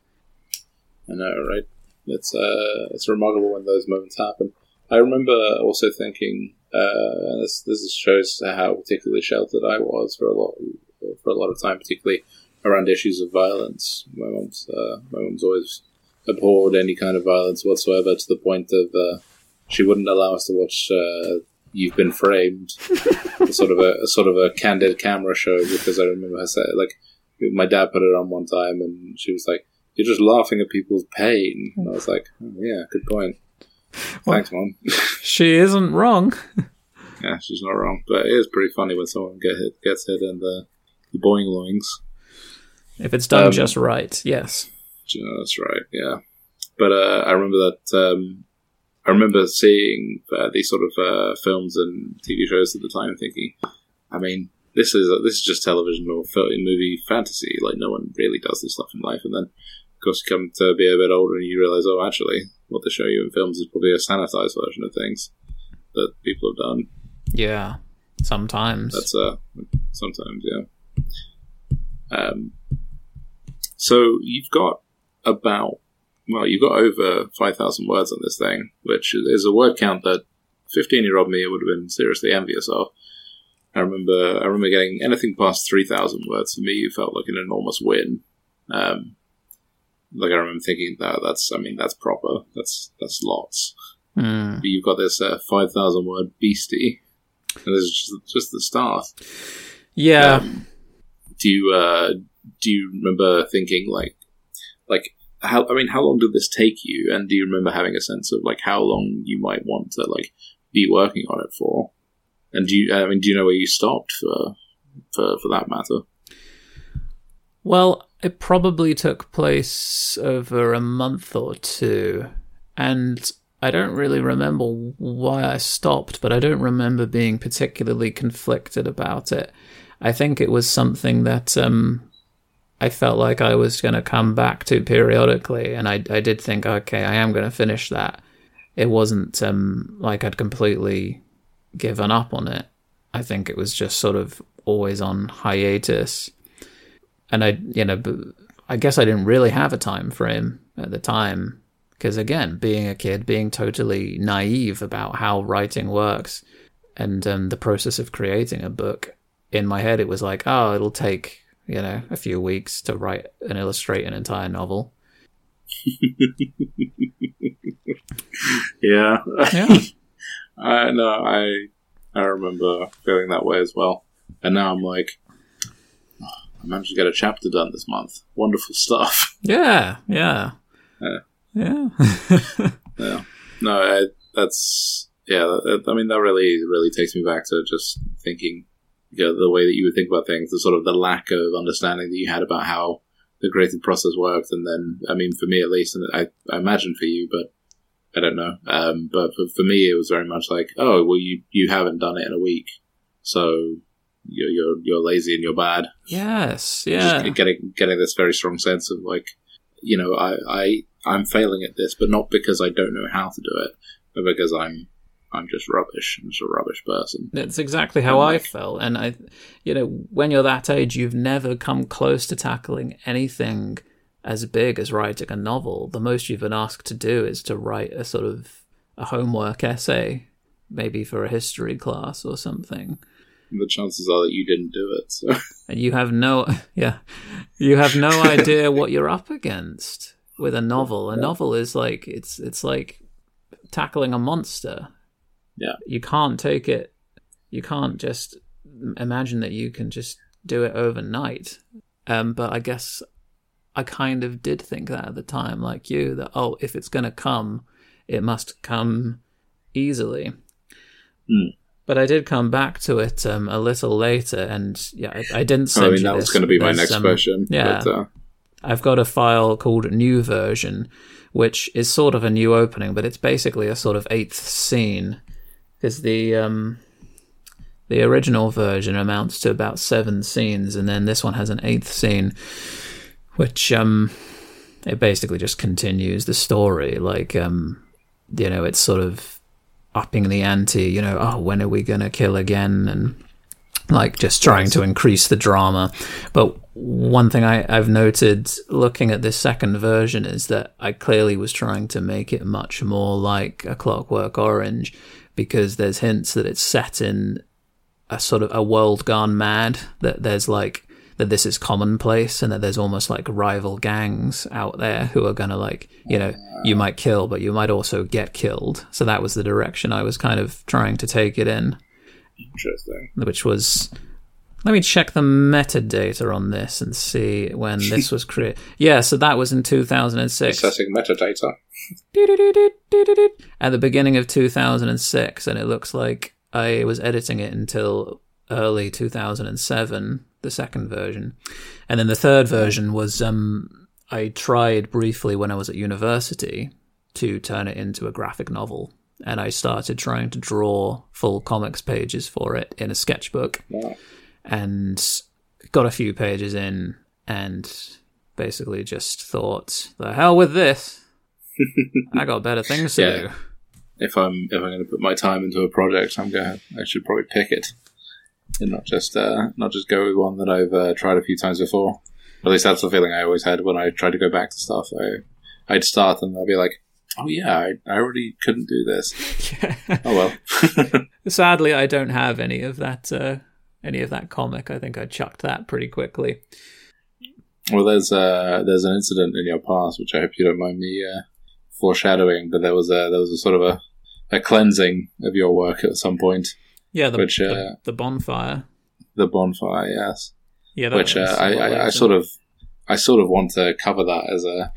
I know right? It's uh it's remarkable when those moments happen. I remember also thinking uh, this this shows how particularly sheltered I was for a lot for a lot of time, particularly around issues of violence. My mom's uh, my mom's always abhorred any kind of violence whatsoever, to the point of uh, she wouldn't allow us to watch uh, you've been framed, sort of a, a, sort of a candid camera show. Because I remember her say like, my dad put it on one time, and she was like, "You're just laughing at people's pain," and I was like, oh, "Yeah, good point." Well, Thanks, mom. she isn't wrong. yeah, she's not wrong, but it is pretty funny when someone get hit, gets hit in the, the boing loings. If it's done Um, just right, yes. That's right. Yeah, but uh, I remember that. Um, I remember seeing uh, these sort of uh, films and TV shows at the time, thinking, I mean, this is this is just television or film, movie fantasy. Like no one really does this stuff in life. And then, of course, you come to be a bit older and you realize, oh, actually, what they show you in films is probably a sanitized version of things that people have done. Yeah. Sometimes. That's uh sometimes, yeah. Um, so you've got about well, you've got over five thousand words on this thing, which is a word count that fifteen-year-old me would have been seriously envious of. I remember, I remember getting anything past three thousand words. For me, felt like an enormous win. Um, like I remember thinking that that's, I mean, that's proper. That's that's lots. Hmm. But you've got this uh, five thousand word beastie, and this is just just the start. Yeah. Um, do you uh, do you remember thinking like like how I mean how long did this take you? And do you remember having a sense of like how long you might want to like be working on it for? And do you I mean do you know where you stopped for for for that matter? Well, it probably took place over a month or two, and I don't really remember why I stopped, but I don't remember being particularly conflicted about it. I think it was something that um, I felt like I was going to come back to periodically, and I, I did think, okay, I am going to finish that. It wasn't um, like I'd completely given up on it. I think it was just sort of always on hiatus and I, you know, I guess I didn't really have a time frame at the time because again, being a kid, being totally naive about how writing works, and um, the process of creating a book, in my head it was like, oh, it'll take you know a few weeks to write and illustrate an entire novel. yeah Yeah, I know I I remember feeling that way as well and now I'm like "Oh, I managed to get a chapter done this month wonderful stuff yeah, yeah, Yeah. yeah. Yeah. No, I, that's yeah. I mean, that really really takes me back to just thinking, you know, the way that you would think about things, the sort of the lack of understanding that you had about how the creative process worked, and then I mean, for me at least, and I, I imagine for you, but I don't know. Um, but for, for me, it was very much like, oh, well, you you haven't done it in a week, so you're you're, you're lazy and you're bad yes, yeah. just getting getting this very strong sense of like, you know, I, I I'm failing at this, but not because I don't know how to do it, but because I'm I'm just rubbish. I'm just a rubbish person. That's exactly how I felt. And I, you know, when you're that age, you've never come close to tackling anything as big as writing a novel. The most you've been asked to do is to write a sort of a homework essay, maybe for a history class or something. The chances are that you didn't do it. So And you have no, yeah, you have no idea what you're up against with a novel. A novel is like it's it's like tackling a monster. Yeah. You can't take it. You can't just imagine that you can just do it overnight. Um, but I guess I kind of did think that at the time, like you, that oh, if it's gonna come, it must come easily. Hmm. But I did come back to it um, a little later, and yeah, I, I didn't send I mean, that was going to be my next um, question. yeah. But, uh, I've got a file called New Version, which is sort of a new opening, but it's basically a sort of eighth scene. Because the um, the original version amounts to about seven scenes, and then this one has an eighth scene, which um, it basically just continues the story. Like um, you know, it's sort of upping the ante. You know, oh, when are we gonna kill again? And like just trying to increase the drama. But one thing I, I've noted looking at this second version is that I clearly was trying to make it much more like a Clockwork Orange because there's hints that it's set in a sort of a world gone mad. That there's like that this is commonplace and that there's almost like rival gangs out there who are gonna like you know you might kill but you might also get killed so that was the direction i was kind of trying to take it in Interesting. which was let me check the metadata on this and see when this was created yeah so that was in 2006 Assessing metadata. At the beginning of 2006 and it looks like i was editing it until early 2007 the second version and then the third version was um i tried briefly when i was at university to turn it into a graphic novel and i started trying to draw full comics pages for it in a sketchbook Wow. and got a few pages in and basically just thought the hell with this i got better things to Yeah. do If I'm if I'm going to put my time into a project, I'm going. I should probably pick it, and not just uh, not just go with one that I've uh, tried a few times before. At least that's the feeling I always had when I tried to go back to stuff. I I'd start and I'd be like, oh yeah, I, I already couldn't do this. Oh well. Sadly, I don't have any of that. Uh, any of that comic. I think I chucked that pretty quickly. Well, there's uh, there's an incident in your past which I hope you don't mind me uh, foreshadowing, but there was a there was a sort of a, a cleansing of your work at some point. Yeah, the Which, the, uh, the bonfire. The bonfire, yes. Yeah, that which uh, I, I, I sort of I sort of want to cover that as a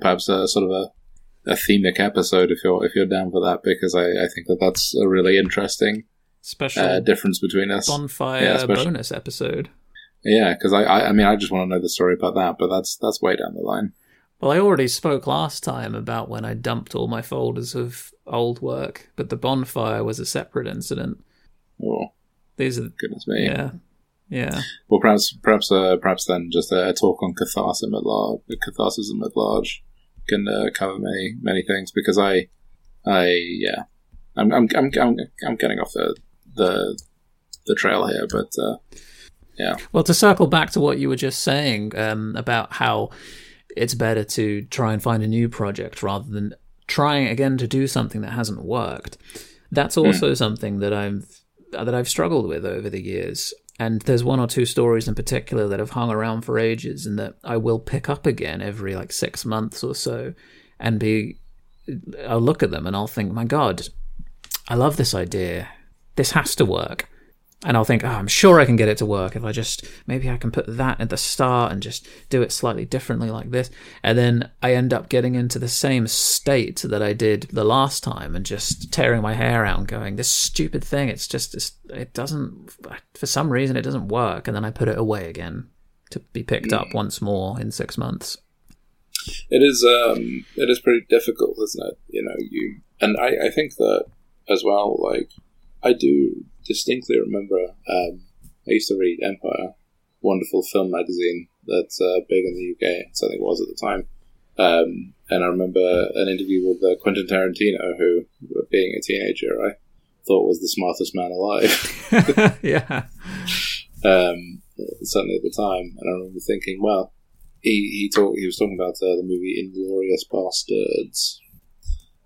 perhaps a sort of a, a themic episode if you're if you're down for that because I, I think that that's a really interesting special uh, difference between us. bonfire yeah, special- bonus episode. Yeah, because I, I I mean I just want to know the story about that, but that's that's way down the line. Well, I already spoke last time about when I dumped all my folders of old work, but the bonfire was a separate incident. Oh These are goodness me! yeah, yeah. Well, perhaps perhaps uh, perhaps then just a, talk on catharsism at large, catharsism at large can uh, cover many many things because I I yeah I'm I'm I'm I'm, I'm getting off the the the trail here, but uh, Well, to circle back to what you were just saying um, about how it's better to try and find a new project rather than trying again to do something that hasn't worked. That's hmm. also something that I've that I've struggled with over the years. And there's one or two stories in particular that have hung around for ages, and that I will pick up again every like six months or so, and be I'll look at them and I'll think, my God, I love this idea. This has to work and I'll think, oh, I'm sure I can get it to work if I just maybe I can put that at the start and just do it slightly differently like this. And then I end up getting into the same state that I did the last time and just tearing my hair out and going, this stupid thing, it's just, it's, it doesn't, for some reason, it doesn't work. And then I put it away again to be picked up once more in six months. it is um it is pretty difficult, isn't it? You know, you and I I think that as well. Like I do distinctly remember. Um, I used to read Empire, wonderful film magazine that's uh, big in the UK. So I think it was at the time. Um, and I remember an interview with uh, Quentin Tarantino, who, being a teenager, I thought was the smartest man alive. yeah. um, certainly at the time. And I remember thinking, well, he he talked he was talking about uh, the movie Inglourious Basterds,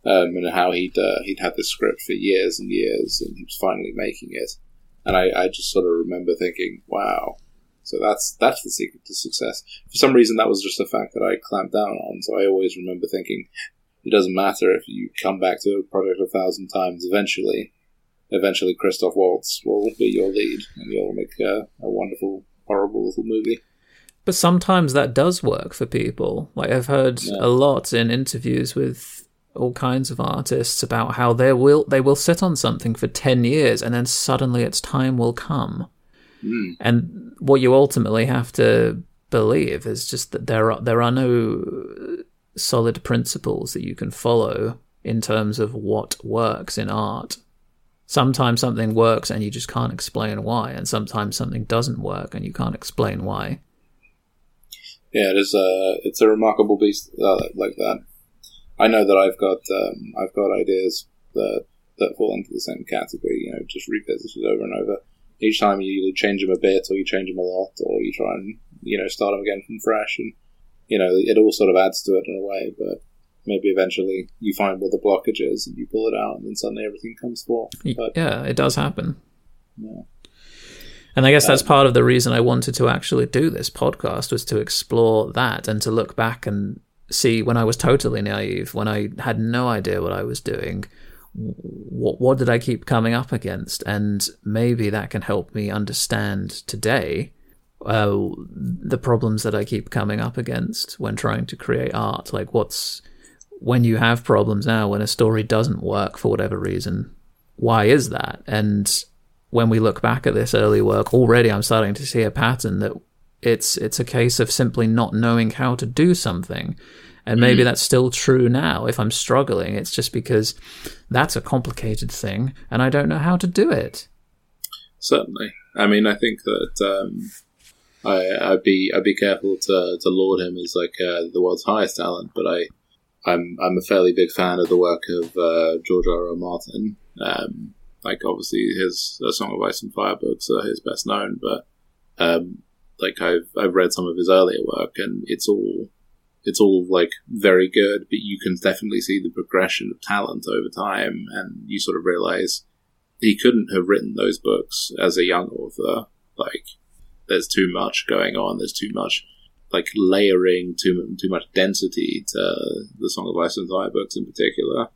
um, and how he'd uh, he'd had this script for years and years, and he was finally making it. And I, I just sort of remember thinking, wow. So that's that's the secret to success. For some reason, that was just a fact that I clamped down on. So I always remember thinking, it doesn't matter if you come back to a project a thousand times. Eventually, eventually, Christoph Waltz will be your lead, and you'll make a, a wonderful, horrible little movie. But sometimes that does work for people. Like I've heard Yeah. a lot in interviews with all kinds of artists about how they will they will sit on something for 10 years and then suddenly its time will come. Mm. And what you ultimately have to believe is just that there are there are no solid principles that you can follow in terms of what works in art. Sometimes something works and you just can't explain why, and sometimes something doesn't work and you can't explain why. Yeah, it is a it's a remarkable beast uh, like that. I know that I've got um, I've got ideas that that fall into the same category. You know, just revisited over and over. Each time you either change them a bit, or you change them a lot, or you try and you know start them again from fresh, and you know it all sort of adds to it in a way. But maybe eventually you find where the blockage is, and you pull it out, and then suddenly everything comes forth. But yeah, it does happen. yeah. And I guess that's part of the reason I wanted to actually do this podcast was to explore that and to look back and see when I was totally naive, when I had no idea what I was doing, what what did I keep coming up against, and maybe that can help me understand today uh, the problems that I keep coming up against when trying to create art. Like, what's when you have problems now, when a story doesn't work for whatever reason, why is that? And when we look back at this early work, already I'm starting to see a pattern that it's it's a case of simply not knowing how to do something. And maybe mm. that's still true now. If I'm struggling, it's just because that's a complicated thing and I don't know how to do it. Certainly. I mean, I think that um, I, would be I'd be careful to, to laud him as like uh, the world's highest talent, but I I'm I'm a fairly big fan of the work of uh, George R. R. Martin. Um, like obviously his A Song of Ice and Fire books are his best known, but um, like I've I've read some of his earlier work and it's all it's all like very good, but you can definitely see the progression of talent over time, and you sort of realize he couldn't have written those books as a young author. Like there's too much going on. There's too much like layering, too too much density to the Song of Ice and Fire books in particular.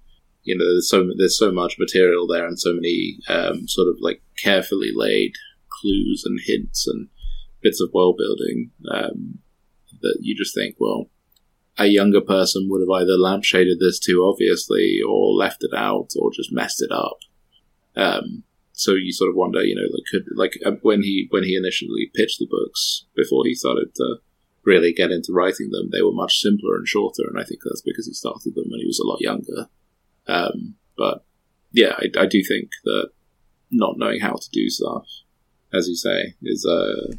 You know, there's so there's so much material there, and so many um, sort of like carefully laid clues and hints and bits of world building um, that you just think, well, a younger person would have either lampshaded this too obviously, or left it out, or just messed it up. Um, so you sort of wonder, you know, like could like uh, when he when he initially pitched the books before he started to really get into writing them, they were much simpler and shorter, and I think that's because he started them when he was a lot younger. Um, but yeah, I, I, do think that not knowing how to do stuff, as you say, is a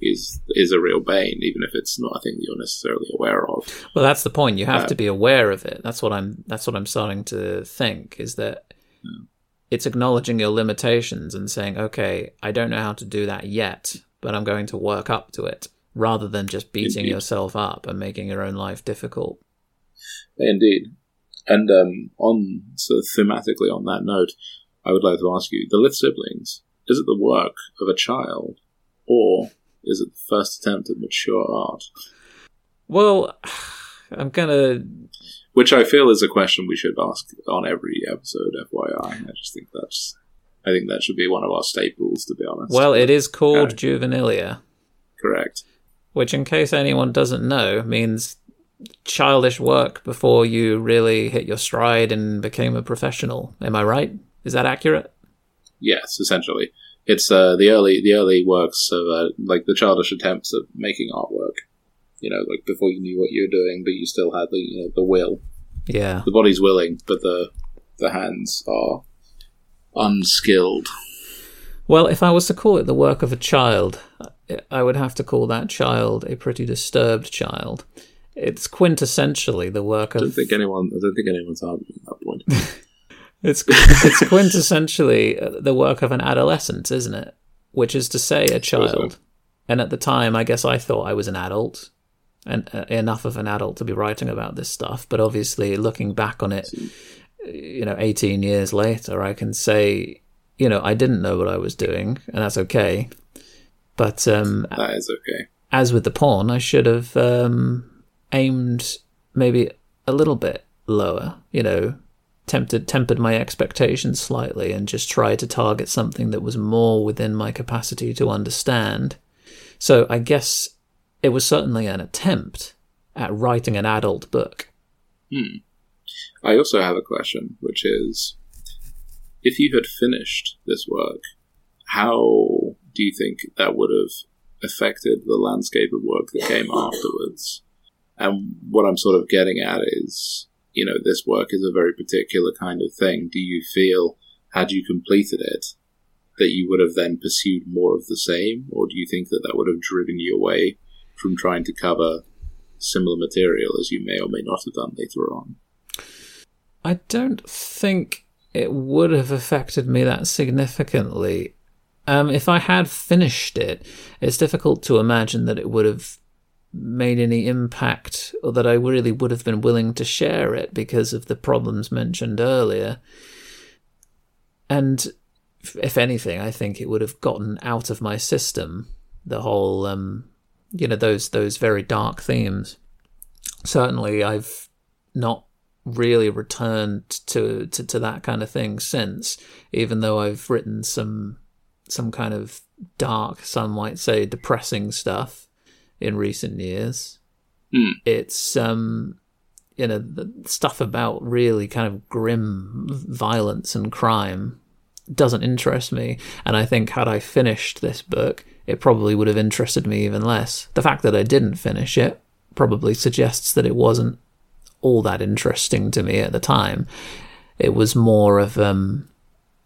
is is a real bane, even if it's not a thing that you're necessarily aware of. Well, that's the point. You have um, to be aware of it. That's what I'm. That's what I'm starting to think. Is that yeah it's acknowledging your limitations and saying, okay, I don't know how to do that yet, but I'm going to work up to it, rather than just beating Indeed. yourself up and making your own life difficult. Indeed. And um, on so thematically on that note, I would like to ask you: the Lith siblings is it the work of a child, or is it the first attempt at mature art? Well, I'm gonna which I feel is a question we should ask on every episode. FYI, I just think that's I think that should be one of our staples, to be honest. Well, it is called juvenilia. Correct. Which, in case anyone doesn't know, means childish work before you really hit your stride and became a professional. Am I right? Is that accurate? Yes, essentially. It's uh, the early the early works of uh, like the childish attempts at making artwork. You know, like before you knew what you were doing, but you still had the you know the will yeah. The body's willing, but the the hands are unskilled. Well, if I was to call it the work of a child, I would have to call that child a pretty disturbed child. It's quintessentially the work of. I don't think anyone. I don't think anyone's arguing that point. it's it's quintessentially uh, the work of an adolescent, isn't it? Which is to say, a child. And at the time, I guess I thought I was an adult and uh, enough of an adult to be writing about this stuff. But obviously, looking back on it, you know, 18 years later, I can say, you know, I didn't know what I was doing, and that's okay. But um, that is okay. As with the porn, I should have um, aimed maybe a little bit lower. You know, tempted tempered my expectations slightly, and just tried to target something that was more within my capacity to understand. So I guess it was certainly an attempt at writing an adult book. Hmm. I also have a question, which is if you had finished this work, how do you think that would have affected the landscape of work that came afterwards? And what I'm sort of getting at is, you know, this work is a very particular kind of thing. Do you feel, had you completed it, that you would have then pursued more of the same? Or do you think that that would have driven you away from trying to cover similar material as you may or may not have done later on. I don't think it would have affected me that significantly. Um, if I had finished it, it's difficult to imagine that it would have made any impact or that I really would have been willing to share it because of the problems mentioned earlier. And if- anything, I think it would have gotten out of my system the whole, um, you know, those those very dark themes. Certainly, I've not really returned to, to to that kind of thing since, even though I've written some some kind of dark, some might say depressing stuff in recent years. Hmm. It's um you know the stuff about really kind of grim violence and crime doesn't interest me and i think had i finished this book it probably would have interested me even less the fact that i didn't finish it probably suggests that it wasn't all that interesting to me at the time it was more of um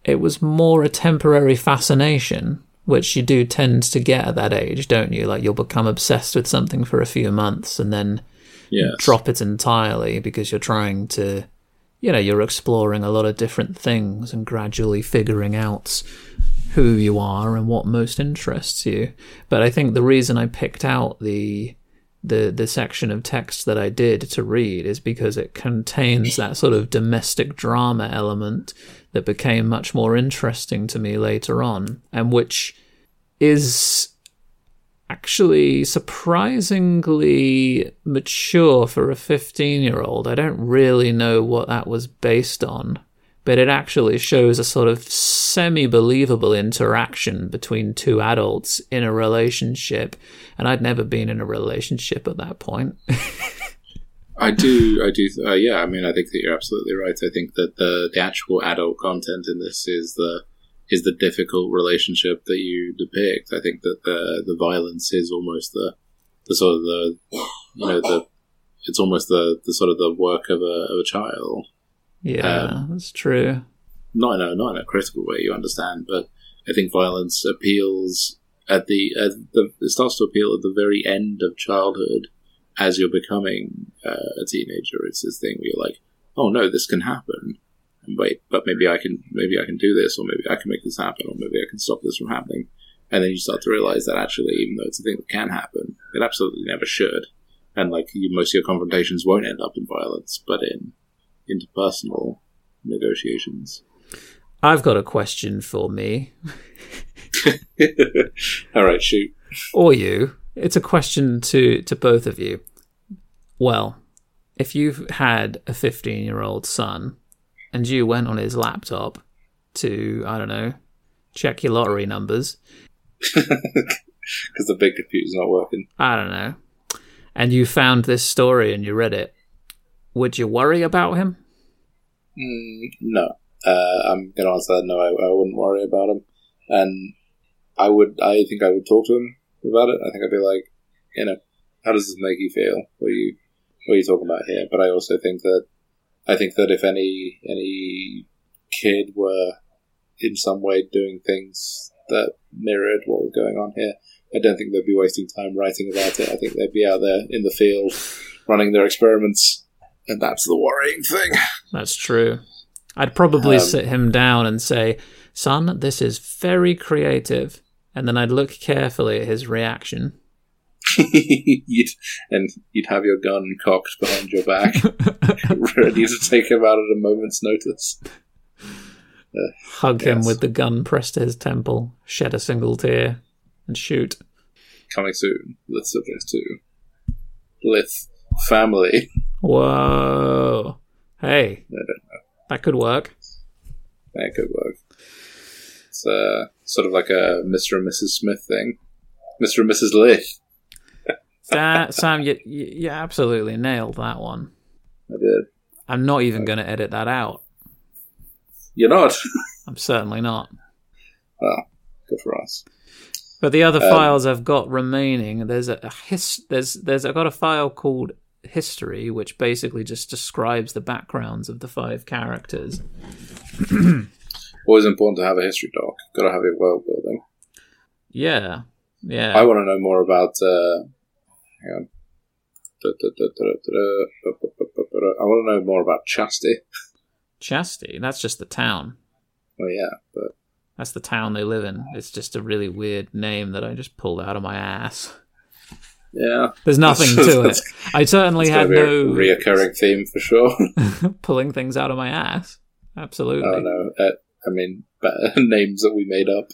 it was more a temporary fascination which you do tend to get at that age don't you like you'll become obsessed with something for a few months and then Yes. drop it entirely because you're trying to you know you're exploring a lot of different things and gradually figuring out who you are and what most interests you but i think the reason i picked out the the the section of text that i did to read is because it contains that sort of domestic drama element that became much more interesting to me later on and which is actually surprisingly mature for a 15 year old. I don't really know what that was based on, but it actually shows a sort of semi believable interaction between two adults in a relationship. And I'd never been in a relationship at that point. I do, I do, uh, yeah. I mean, I think that you're absolutely right. I think that the the actual adult content in this is the is the difficult relationship that you depict. I think that the the violence is almost the the sort of the you know the it's almost the the sort of the work of a of a child. Yeah, that's true. Not in a not in a critical way, you understand, but I think violence appeals at the at the it starts to appeal at the very end of childhood as you're becoming uh, a teenager. It's this thing where you're like, oh no, this can happen. And wait, but maybe I can maybe I can do this, or maybe I can make this happen, or maybe I can stop this from happening. And then you start to realize that actually, even though it's a thing that can happen, it absolutely never should. And like you, most of your confrontations won't end up in violence, but in interpersonal negotiations. I've got a question for me, All right, shoot. or you. It's a question to, to both of you. Well, if you've had a 15 year old son and you went on his laptop to, I don't know, check your lottery numbers, Because the big computer's not working. I don't know, and you found this story and you read it, would you worry about him? Mm, no. Uh, I'm going to answer that no, I, I wouldn't worry about him. And I would, I think I would talk to him about it. I think I'd be like, you know, how does this make you feel? What are you, what are you talking about here? But I also think that, I think that if any, any kid were in some way doing things that mirrored what was going on here, I don't think they'd be wasting time writing about it. I think they'd be out there in the field running their experiments. And that's the worrying thing. That's true. I'd probably Um, sit him down and say, Son, this is very creative. And then I'd look carefully at his reaction. you'd, and you'd have your gun cocked behind your back, ready to take him out at a moment's notice. Uh, hug him with the gun pressed to his temple, shed a single tear, and shoot. Coming soon, Lith Subjects 2. Lith Family. Whoa. Hey, I don't know. that could work. That could work. Uh, sort of like a Mr. and Mrs. Smith thing. Mr. and Mrs. That, Sam, you, you, you absolutely nailed that one. I did. I'm not even going to edit that out. You're not. I'm certainly not. well, good for us. But the other Um, files I've got remaining, there's a, a his, there's there's I've got a file called history, which basically just describes the backgrounds of the five characters. Always important to have a history doc. Gotta have your world building. Yeah, yeah. I want to know more about. Uh, hang on. I want to know more about Chasti. Chastity. That's just the town. Oh yeah, but That's the town they live in. It's just a really weird name that I just pulled out of my ass. yeah, There's nothing to it. I certainly had no a reoccurring theme for sure. pulling things out of my ass. Absolutely. oh no, uh, I mean, names that we made up.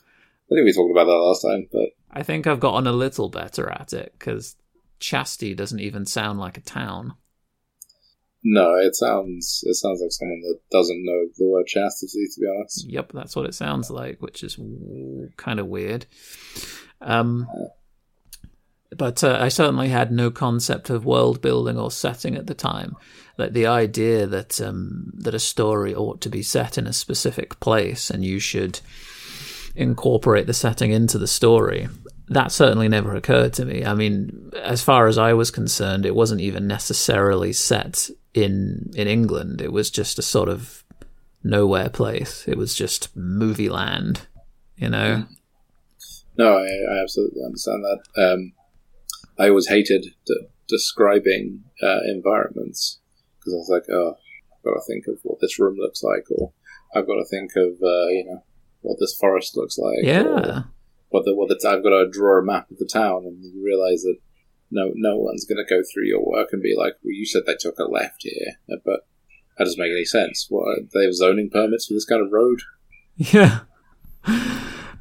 I think we talked about that last time, but I think I've gotten a little better at it because Chasti doesn't even sound like a town. no, it sounds it sounds like someone that doesn't know the word chastity. To be honest, Yep, that's what it sounds like, which is kind of weird. Um, but uh, I certainly had no concept of world building or setting at the time. Like the idea that um, that a story ought to be set in a specific place and you should incorporate the setting into the story. That certainly never occurred to me. I mean, as far as I was concerned, it wasn't even necessarily set in in England. It was just a sort of nowhere place. It was just movie land, you know. no, I, I absolutely understand that. Um, I always hated de- describing uh, environments because I was like, oh, I've got to think of what this room looks like, or I've got to think of uh, you know what this forest looks like, Yeah. what the what the I've got to draw a map of the town, and you realize that no no one's going to go through your work and be like, well, you said they took a left here, but that doesn't make any sense. What they have zoning permits for this kind of road? Yeah.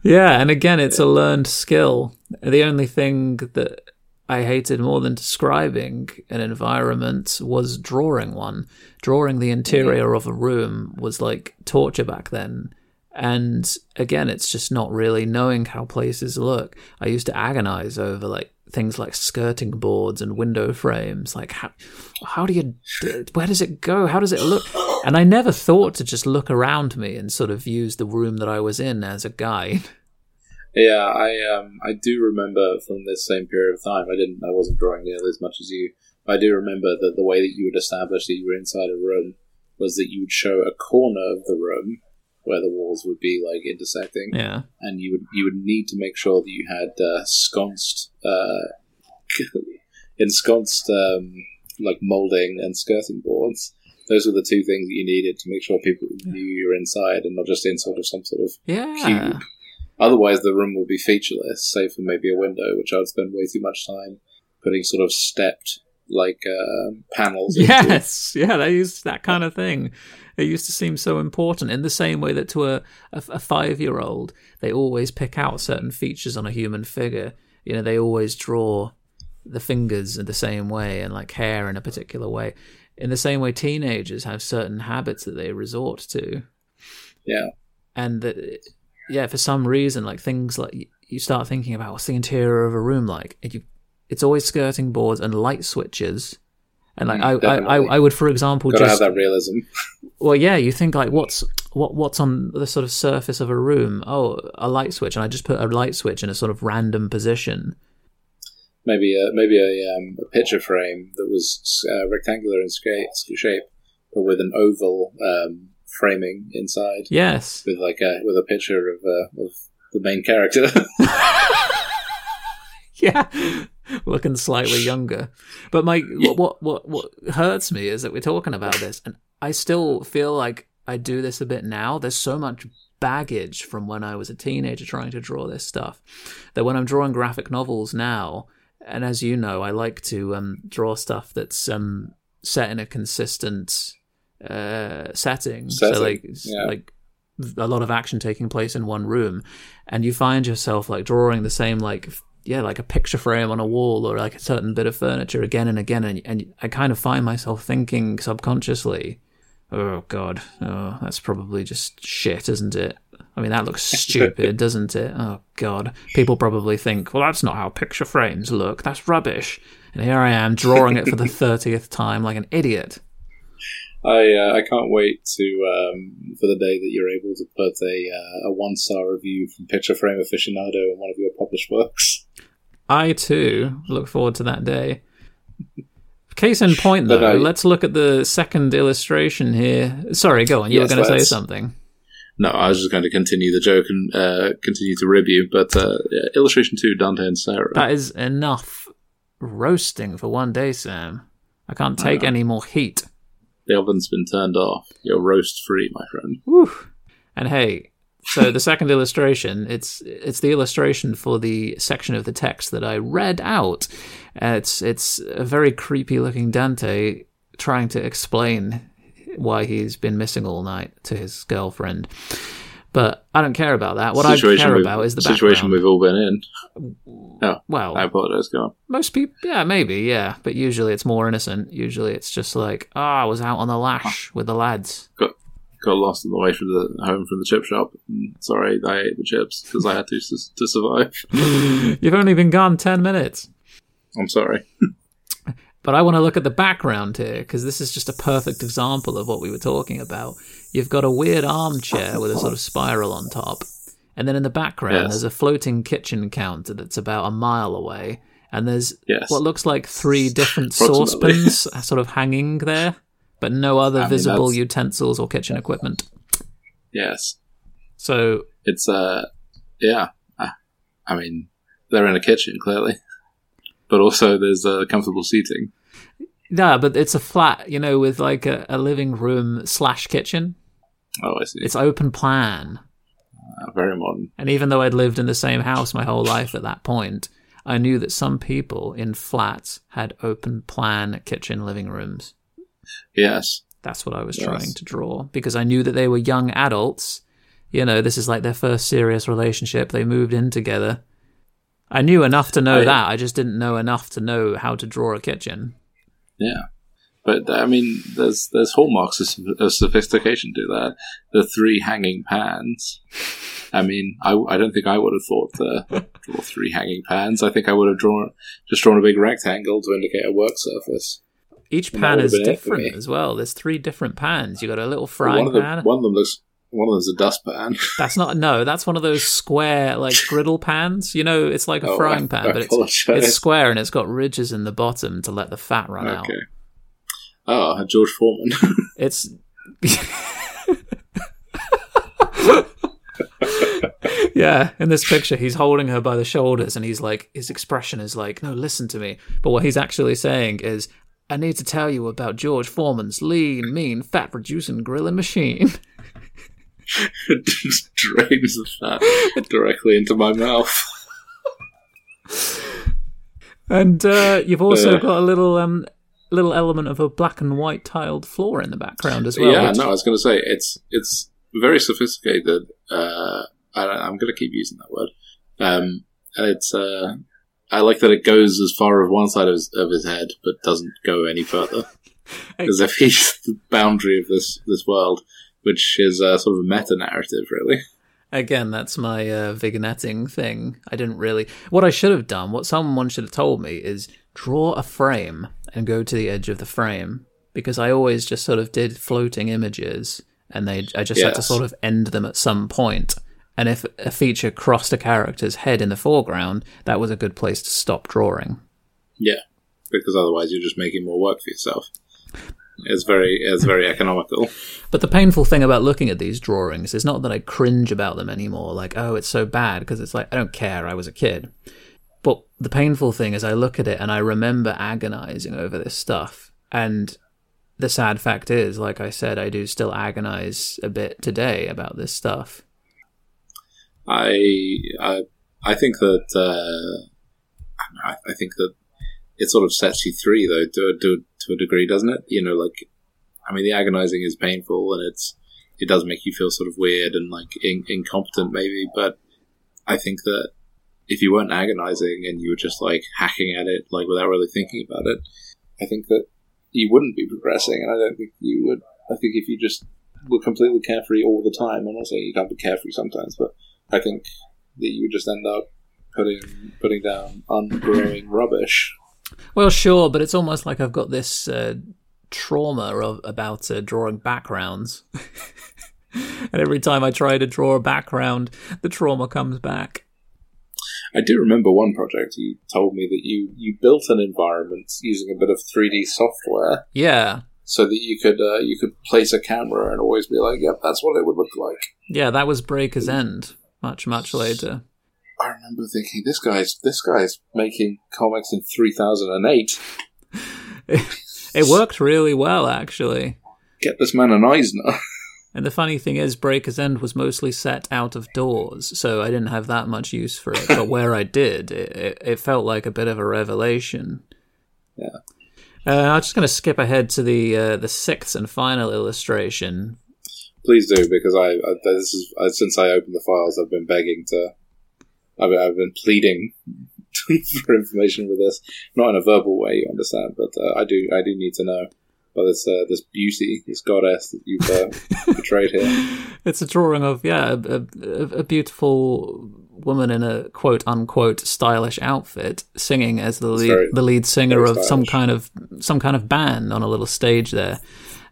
Yeah, and again, it's a learned skill. The only thing that I hated more than describing an environment was drawing one. Drawing the interior mm-hmm. of a room was like torture back then. And again, it's just not really knowing how places look. I used to agonize over like things like skirting boards and window frames. Like how how do you where does it go? How does it look? And I never thought to just look around me and sort of use the room that I was in as a guide. Yeah, I um I do remember from this same period of time. I didn't I wasn't drawing nearly as much as you. But I do remember that the way that you would establish that you were inside a room was that you would show a corner of the room where the walls would be like intersecting, Yeah. and you would you would need to make sure that you had uh, sconced uh, ensconced um, like molding and skirting boards. Those were the two things that you needed to make sure people knew you were inside and not just in sort of some sort of Yeah. cube. Otherwise, the room will be featureless, save for maybe a window, which I'd spend way too much time putting sort of stepped like uh, panels. into. Yes, yeah, they used that kind of thing. It used to seem so important in the same way that to a, a, a five year old, they always pick out certain features on a human figure. You know, they always draw the fingers in the same way and like hair in a particular way. In the same way, teenagers have certain habits that they resort to. Yeah, and that yeah for some reason like things like you start thinking about what's the interior of a room like you, it's always skirting boards and light switches and like Mm, I, I, I. I would for example gotta just have that realism. well yeah you think like what's what what's on the sort of surface of a room oh a light switch and I just put a light switch in a sort of random position Maybe a maybe a, um, a picture frame that was uh, rectangular in sca- shape, but with an oval um, framing inside, yes. with like a with a picture of uh, of the main character. yeah. Looking slightly younger. But my what, what what what hurts me is that we're talking about this and i still feel like i do this a bit now. There's so much baggage from when i was a teenager trying to draw this stuff that when i'm drawing graphic novels now and as you know i like to um, draw stuff that's um, set in a consistent uh, setting. Setting, so like yeah. like a lot of action taking place in one room and you find yourself like drawing the same like yeah like a picture frame on a wall or like a certain bit of furniture again and again and, and i kind of find myself thinking subconsciously oh god oh that's probably just shit isn't it? I mean that looks stupid doesn't it? Oh god. People probably think well that's not how picture frames look. That's rubbish. And here i am drawing it for the 30th time like an idiot I uh, I can't wait to um, for the day that you're able to put a uh, a one star review from Picture Frame Aficionado in one of your published works. I too look forward to that day. Case in point, though, I- let's look at the second illustration here. Sorry, go on. You Yes, were going to say something. No, I was just going to continue the joke and uh, continue to rib you, but uh, yeah, illustration two, Dante and Sarah. That is enough roasting for one day, Sam. I can't take any more heat. The oven's been turned off. You're roast free, my friend. And hey, so the second illustration, it's it's the illustration for the section of the text that I read out. Uh, it's it's a very creepy looking Dante trying to explain why he's been missing all night to his girlfriend. But I don't care about that. What I care about is the situation background. we've all been in. Oh, well, I apologize. Go on. most people, yeah, maybe, yeah. But usually it's more innocent. Usually it's just like, oh, I was out on the lash with the lads. Got got lost on the way from the home from the chip shop. Mm, Sorry, I ate the chips because I had to to survive. You've only been gone 10 minutes. I'm sorry. But I want to look at the background here because this is just a perfect example of what we were talking about. You've got a weird armchair with a sort of spiral on top, and then in the background Yes. there's a floating kitchen counter that's about a mile away, and there's Yes. what looks like three different saucepans sort of hanging there, but no other I mean, visible that's- utensils or kitchen equipment. Yes. So It's uh, yeah. I, I mean, they're in a kitchen clearly, but also there's uh, comfortable seating. Yeah, but it's a flat, you know, with like a, a living room slash kitchen. Oh, I see. It's open plan. Uh, very modern. And even though I'd lived in the same house my whole life at that point, I knew that some people in flats had open plan kitchen living rooms. Yes. That's what I was Yes. trying to draw because I knew that they were young adults. You know, this is like their first serious relationship. They moved in together. I knew enough to know I- that. I just didn't know enough to know how to draw a kitchen. Yeah. But I mean, there's there's hallmarks of, of sophistication to that. The three hanging pans. I mean, I, I don't think I would have thought to draw three hanging pans. I think I would have drawn just drawn a big rectangle to indicate a work surface. Each pan is been it for different as well. There's three different pans. You got a little one frying of them, pan. one of them looks. One of them's a dustpan. That's not no. That's one of those square like griddle pans. You know, it's like a Oh, frying pan, I but it's it's square and it's got ridges in the bottom to let the fat run out. Okay. Oh, George Foreman. It's yeah. In this picture, he's holding her by the shoulders, and he's like, his expression is like, "No, listen to me." But what he's actually saying is, "I need to tell you about George Foreman's lean, mean, fat-reducing grilling machine." Just drains the fat directly into my mouth. And uh, you've also Uh. got a little um, little element of a black and white tiled floor in the background as well. yeah, which- no, I was going to say it's it's very sophisticated. Uh, I, I'm going to keep using that word. Um, and it's uh, I like that it goes as far as one side of his, of his head, but doesn't go any further, as if he's the boundary of this this world, which is uh, sort of a meta narrative, really. Again, that's my uh, vignetting thing. I didn't really. What I should have done, what someone should have told me, is draw a frame and go to the edge of the frame because I always just sort of did floating images and they I just had to sort of end them at some point. And if a feature crossed a character's head in the foreground, that was a good place to stop drawing. Yeah, because otherwise you're just making more work for yourself. It's very is very economical. But the painful thing about looking at these drawings is not that I cringe about them anymore, like, oh, it's so bad, because it's like, I don't care, I was a kid. But the painful thing is, I look at it and I remember agonizing over this stuff. And the sad fact is, like I said, I do still agonize a bit today about this stuff. I I I think that uh, I, I think that it sort of sets you free though to a, to, to a degree, doesn't it? You know, like I mean, the agonizing is painful and it's it does make you feel sort of weird and like in, incompetent maybe, but I think that if you weren't agonizing and you were just like hacking at it like without really thinking about it, I think that you wouldn't be progressing, and I don't think you would. I think if you just were completely carefree all the time, I'm not saying you can't be carefree sometimes, but I think that you would just end up putting putting down ungrowing rubbish. Well, sure, but it's almost like I've got this uh, trauma of, about uh, drawing backgrounds. and every time I try to draw a background, the trauma comes back. I do remember one project you told me that you you built an environment using a bit of 3D software Yeah, so that you could uh, you could place a camera and always be like, "Yep, that's what it would look like." yeah, that was Breaker's End. Much, much later. I remember thinking, "This guy's this guy's making comics in 3008. It worked really well, actually. Get this man an Eisner." And the funny thing is, Breaker's End was mostly set out of doors, so I didn't have that much use for it. But where I did, it, it, it felt like a bit of a revelation. Yeah. Uh, I'm just going to skip ahead to the uh, the sixth and final illustration. please do because I, I this is uh, since I opened the files, I've been begging to. I've, I've been pleading for information with this, not in a verbal way, you understand, but uh, I do I do need to know about this uh, this beauty, this goddess that you've uh, portrayed here. It's a drawing of yeah, a, a, a beautiful woman in a quote unquote stylish outfit singing as the lead, very- the lead singer of some kind of some kind of band on a little stage there.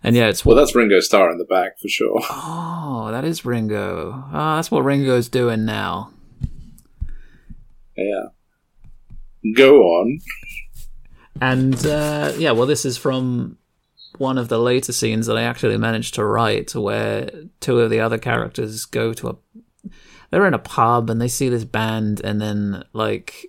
And yeah, it's Well, that's Ringo Starr in the back for sure. oh, that is Ringo. Ah, that's what Ringo's doing now. Yeah. Go on. And uh, yeah, well, this is from one of the later scenes that I actually managed to write, where two of the other characters go to a. They're in a pub and they see this band, and then like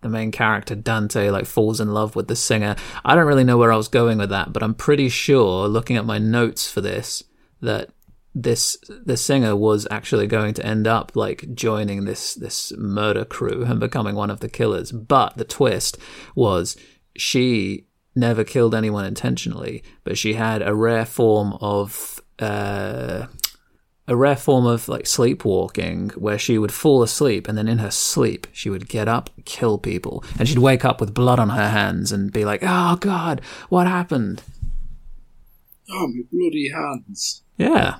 the main character Dante like falls in love with the singer. I don't really know where I was going with that, but I'm pretty sure, looking at my notes for this, that this the singer was actually going to end up like joining this this murder crew and becoming one of the killers. But the twist was she never killed anyone intentionally, but she had a rare form of uh, a rare form of like sleepwalking where she would fall asleep and then in her sleep she would get up kill people and she'd wake up with blood on her hands and be like oh god what happened Oh, my bloody hands. yeah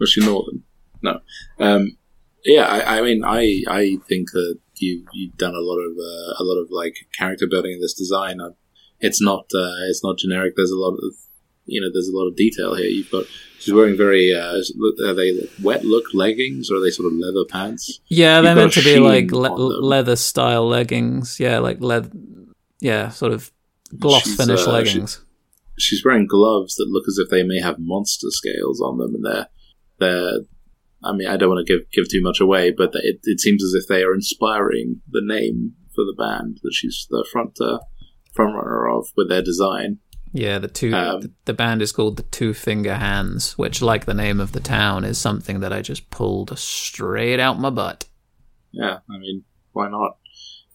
Was she Northern? No. Um, yeah, I, I mean, I I think that you you've done a lot of uh, a lot of like character building in this design. Uh, it's not uh, it's not generic. There's a lot of you know there's a lot of detail here. You've got she's wearing very uh, are they wet look leggings or are they sort of leather pants? yeah they're meant to be like le- leather style leggings yeah like leather yeah sort of gloss She's, finish uh, she- leggings She's wearing gloves that look as if they may have monster scales on them, and they're they're. I mean, I don't want to give give too much away, but it, it seems as if they are inspiring the name for the band that she's the front uh, front runner of with their design. Yeah, the two. Um, the, the band is called the Two Finger Hands, which, like the name of the town, is something that I just pulled straight out my butt. Yeah, I mean, why not?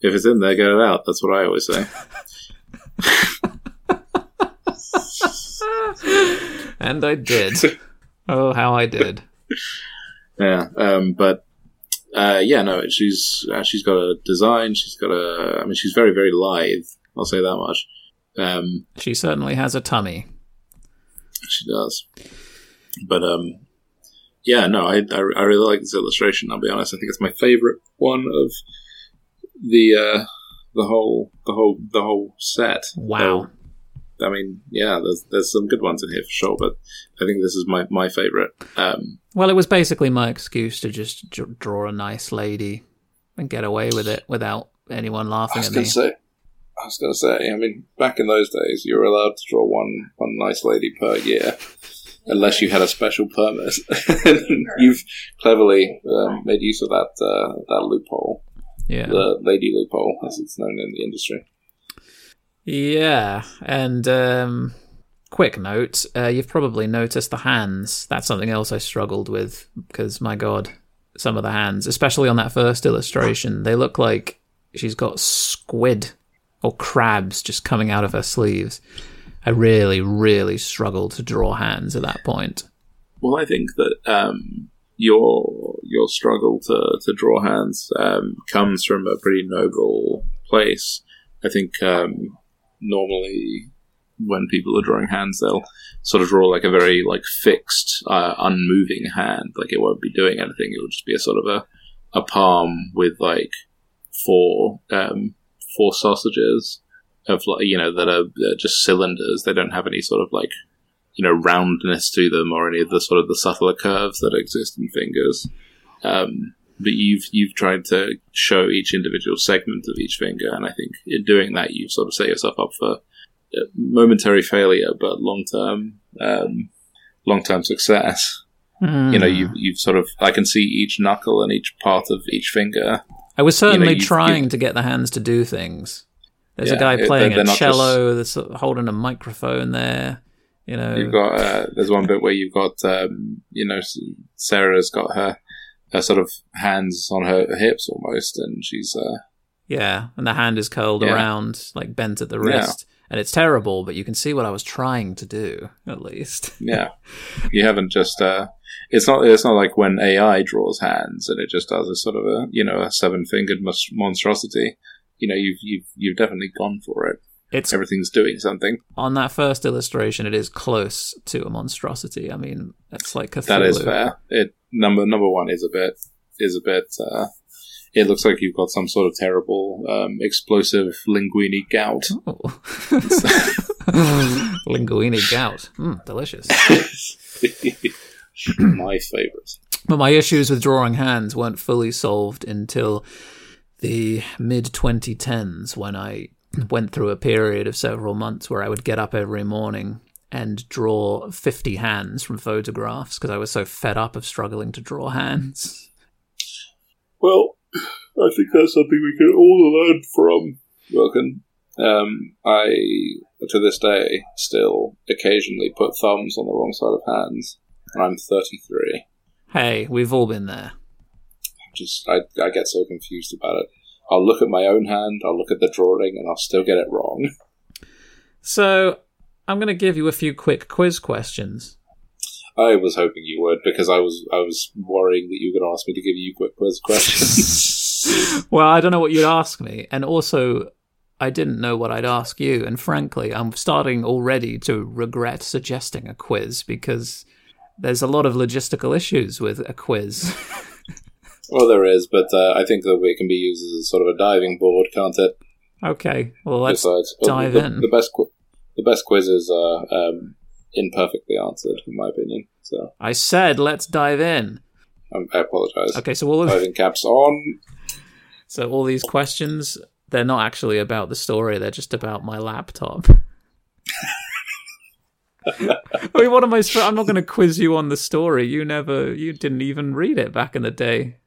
If it's in there, get it out. That's what I always say. And I did. oh, how I did. Yeah, um, but uh, yeah, no, she's uh, she's got a design. She's got a. I mean, she's very very lithe. I'll say that much. Um, She certainly has a tummy. she does. But um, yeah, no, I, I I really like this illustration. I'll be honest. I think it's my favorite one of the uh, the whole the whole the whole set. Wow. I mean, yeah, there's there's some good ones in here for sure, but I think this is my my favorite. Um, Well, it was basically my excuse to just dr- draw a nice lady and get away with it without anyone I laughing was at going me. to say, I was going to say, I mean, back in those days, you were allowed to draw one one nice lady per year, unless you had a special permit. You've cleverly um, made use of that uh, that loophole, Yeah. the lady loophole, as it's known in the industry. Yeah, and um, quick note: uh, you've probably noticed the hands. That's something else I struggled with because, my God, some of the hands, especially on that first illustration, they look like she's got squid or crabs just coming out of her sleeves. I really, really struggled to draw hands at that point. Well, I think that um, your your struggle to, to draw hands um, comes from a pretty noble place. I think um, normally when people are drawing hands, they'll sort of draw like a very like fixed, uh, unmoving hand. Like it won't be doing anything. It will just be a sort of a a palm with like four um, four sausages of like you know that are just cylinders. They don't have any sort of like you know roundness to them or any of the sort of the subtler curves that exist in fingers. Um, but you've you've tried to show each individual segment of each finger, and I think in doing that, you've sort of set yourself up for uh, momentary failure, but long term um, long term success. You know, you you've sort of I can see each knuckle and each part of each finger. I was certainly you- trying you- to get the hands to do things. There's a guy playing they're a cello that's holding a microphone there. You know, You've got uh, there's one bit where you've got um, you know Sarah's got her her sort of hands on her hips almost, and she's uh, Yeah, and the hand is curled Yeah. around, like bent at the Yeah. wrist. and it's terrible, but you can see what I was trying to do at least. Yeah, you haven't just. Uh, it's not. It's not like when AI draws hands and it just does a sort of a you know a seven fingered monstrosity. You know, you've you've you've definitely gone for it. It's Everything's doing something. on that first illustration. It is close to a monstrosity. I mean, it's like Cthulhu. That is fair. It number number one is a bit is a bit. Uh, it looks like you've got some sort of terrible um, explosive linguini gout. Oh. Linguini gout. Mm, delicious. My favourite. But my issues with drawing hands weren't fully solved until the mid 2010s when I went through a period of several months where I would get up every morning and draw 50 hands from photographs because I was so fed up of struggling to draw hands. Well, I think that's something we can all learn from. Wilkin. Um, I, to this day, still occasionally put thumbs on the wrong side of hands. And I'm 33. Hey, we've all been there. Just, I, I get so confused about it. I'll look at my own hand, I'll look at the drawing, and I'll still get it wrong. So, I'm going to give you a few quick quiz questions. I was hoping you would because I was I was worrying that you were going to ask me to give you quick quiz questions. well, I don't know what you'd ask me. And also, I didn't know what I'd ask you. And frankly, I'm starting already to regret suggesting a quiz because there's a lot of logistical issues with a quiz. well, there is, but uh, I think that it can be used as a sort of a diving board, can't it? okay, well, let's Besides, dive the, in. The best qui- the best quizzes are um, imperfectly answered, in my opinion. So I said let's dive in. um, I apologise. Okay, so all of, Diving caps on. so all these questions they're not actually about the story, they're just about my laptop. I mean, what am I? sp- I'm not going to quiz you on the story. You never, you didn't even read it back in the day.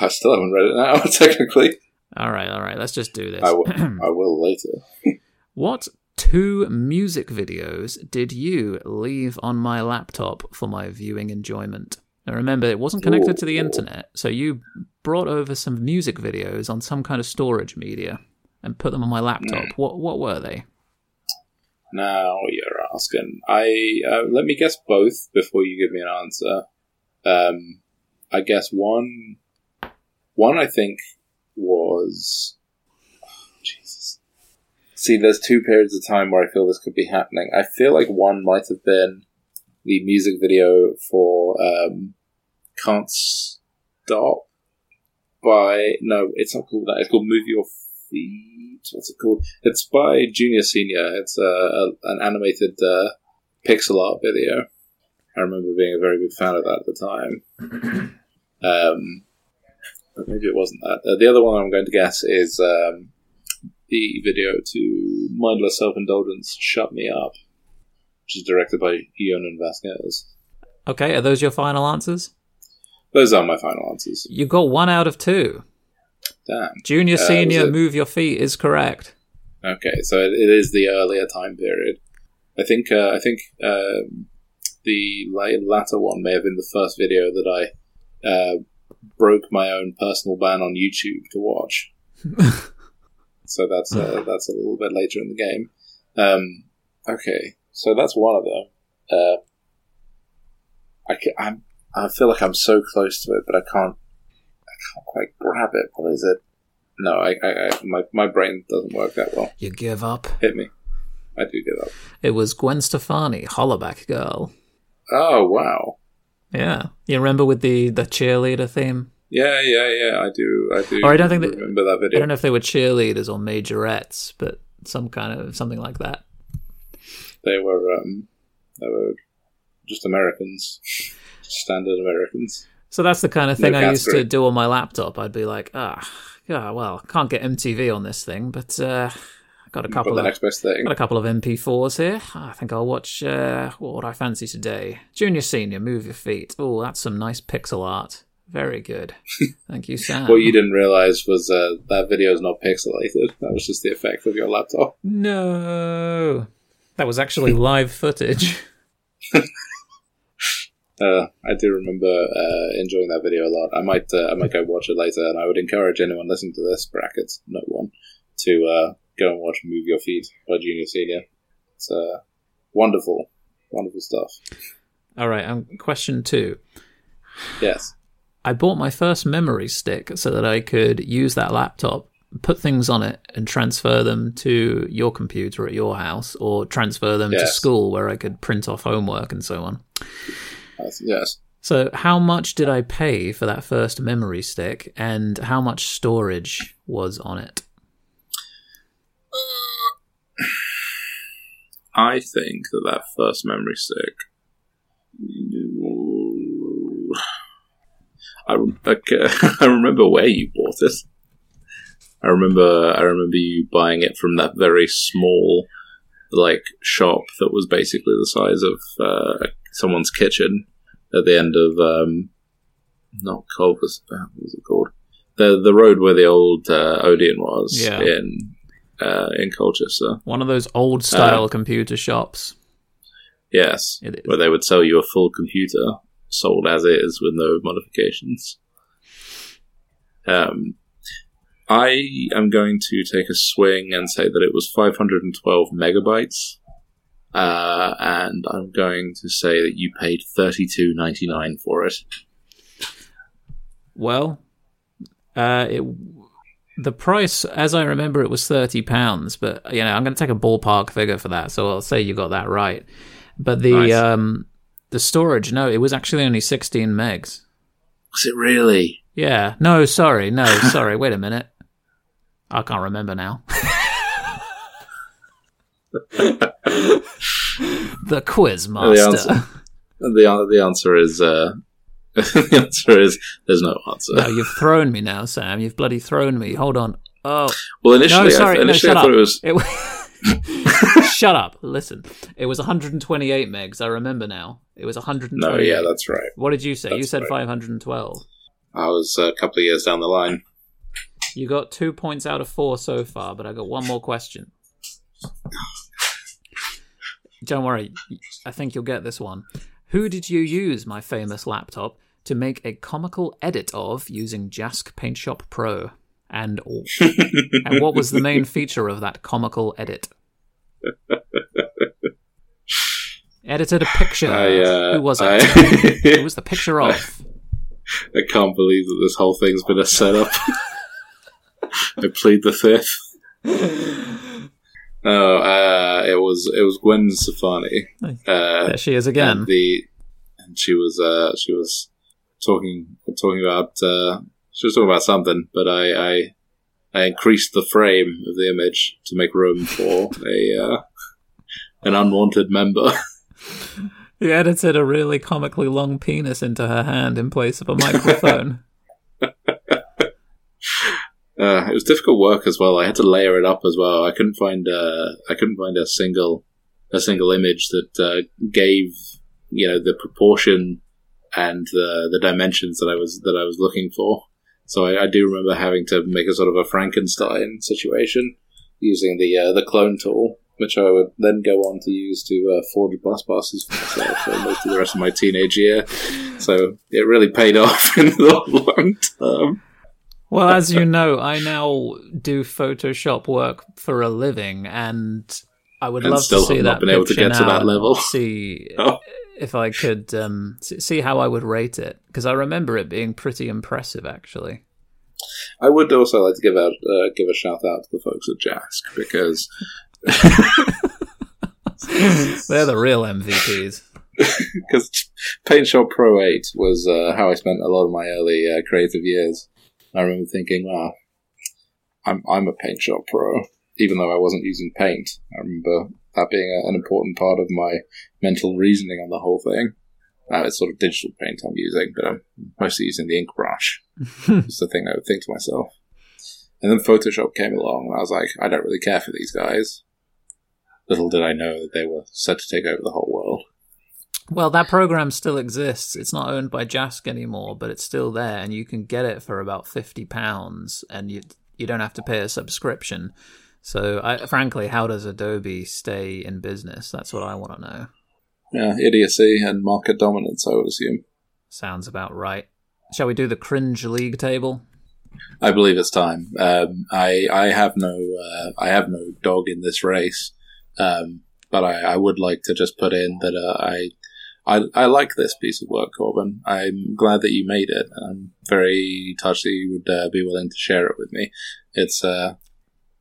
I still haven't read it now. Technically, All right, all right. Let's just do this. I will. I will later. What two music videos did you leave on my laptop for my viewing enjoyment? Now remember, it wasn't connected to the internet, so you brought over some music videos on some kind of storage media and put them on my laptop. What what were they? Now you're asking. I uh, let me guess both before you give me an answer. Um, I guess one. One I think was. See, there's two periods of time where I feel this could be happening. I feel like one might have been the music video for um, "Can't Stop" by no, it's not called that. It's called "Move Your Feet." What's it called? It's by Junior Senior. It's uh, a, an animated uh, pixel art video. I remember being a very big fan of that at the time. Um, but maybe it wasn't that. Uh, the other one I'm going to guess is um, the video to Mindless Self Indulgence Shut Me Up, which is directed by Jhonen Vasquez. Okay, are those your final answers? Those are my final answers. You got one out of two. Damn. Junior, Uh, senior, move your feet is correct. Okay, so it, it is the earlier time period. I think uh, I think um, the latter one may have been the first video that I uh, broke my own personal ban on YouTube to watch. so that's uh, that's a little bit later in the game. Um, okay, so that's one of them. Uh, I I'm, I feel like I'm so close to it, but I can't I can't quite grab it. What is it? No, I, I, I my my brain doesn't work that well. You give up. Hit me. I do give up. It was Gwen Stefani, Hollaback Girl. Oh wow. Yeah, you remember with the the cheerleader theme? Yeah, yeah, yeah. I do. I do. Or I don't think that- remember that video. I don't know if they were cheerleaders or majorettes, but some kind of something like that. They were. Um, they were just Americans, standard Americans. So that's the kind of thing No I used to do on my laptop. I'd be like, ah, yeah, well, can't get MTV on this thing, but uh, I got a couple the of next best thing. got a couple of MP4s here. I think I'll watch. Uh, what would I fancy today? Junior, senior, move your feet. Oh, that's some nice pixel art. Very good. Thank you, Sam. What you didn't realize was uh, that video is not pixelated. That was just the effect of your laptop. No, that was actually live footage. Uh, I do remember uh, enjoying that video a lot. I might, uh, I might go watch it later, and I would encourage anyone listening to this brackets, no one, to uh, go and watch Move Your Feet by Junior Senior. It's uh, wonderful, wonderful stuff. All right, um, question two. Yes. I bought my first memory stick so that I could use that laptop, put things on it, and transfer them to your computer at your house, or transfer them to school where I could print off homework and so on. Yes. yes. So, how much did I pay for that first memory stick, and how much storage was on it? Uh, I think that that first memory stick. I, rem- okay, I remember where you bought it. I remember I remember you buying it from that very small, like shop that was basically the size of uh, someone's kitchen at the end of um, not Culvers. uh, What was it called? The the road where the old uh, Odeon was Yeah. in uh, in Colchester. One of those old style computer shops. Yes, where they would sell you a full computer sold as is with no modifications. Um, I am going to take a swing and say that it was 512 megabytes, uh, and I'm going to say that you paid 32.99 for it. Well, uh, it the price, as I remember, it was thirty pounds. But you know, I'm going to take a ballpark figure for that, so I'll say you got that right. But the Nice. um, the storage, no, it was actually only sixteen megs. Was it really? Yeah, no, sorry, no, sorry. Wait a minute, I can't remember now. the quiz The master. answer, the, the answer is uh, the answer is there's no answer. No, you've thrown me now, Sam. You've bloody thrown me. Hold on. Oh, well, initially, no, sorry, I, no, initially shut I up. thought it was It was- Shut up. Listen. It was 128 megs. I remember now. It was 128. no. Yeah, that's right. what did you say? you said right. 512. I was a couple of years down the line. You got two points out of four so far, but I got one more question. Don't worry. I think you'll get this one. Who did you use, my famous laptop, to make a comical edit of using Jasc Paint Shop Pro? And, and what was the main feature of that comical edit? Edited a picture. I, uh, Who was it? I, Who was the picture of? I can't believe that this whole thing's been a setup. I plead the fifth. No, uh, it was it was Gwen Stefani. Uh, There she is again. and the and she was uh, she was talking talking about uh, she was talking about something, but I, I I increased the frame of the image to make room for a uh, an unwanted member. He edited a really comically long penis into her hand in place of a microphone. Uh, it was difficult work as well. I had to layer it up as well. I couldn't find uh, I couldn't find a single a single image that uh, gave you know the proportion and the the dimensions that I was that I was looking for. So I, I do remember having to make a sort of a Frankenstein situation using the uh, the clone tool, which I would then go on to use to uh, forge bus passes for myself for most of the rest of my teenage year. So it really paid off in the long term. well, as you know, I now do Photoshop work for a living, and I would And love to see that been able to get to that level. See Oh. If I could um, see how I would rate it because I remember it being pretty impressive, actually. I would also like to give out uh, give a shout out to the folks at Jasc because They're the real MVPs. because Paint Shop Pro Eight was uh, how I spent a lot of my early uh, creative years. I remember thinking, wow, I'm I'm a Paint Shop Pro, even though I wasn't using Paint. I remember that being a, an important part of my mental reasoning on the whole thing. Uh, it's sort of digital paint I'm using, but I'm mostly using the ink brush. It's the thing I would think to myself. And then Photoshop came along, and I was like, I don't really care for these guys. Little did I know that they were set to take over the whole world. Well, that program still exists. It's not owned by Jasc anymore, but it's still there, and you can get it for about fifty pounds, and you you don't have to pay a subscription. So, I, frankly, how does Adobe stay in business? That's what I want to know. Yeah, idiocy and market dominance, I would assume. Sounds about right. Shall we do the cringe league table? I believe it's time. Um, I I have no uh, I have no dog in this race, um, but I, I would like to just put in that uh, I. I, I like this piece of work, Corban. I'm glad that you made it. I'm very touched that you would uh, be willing to share it with me. It's uh,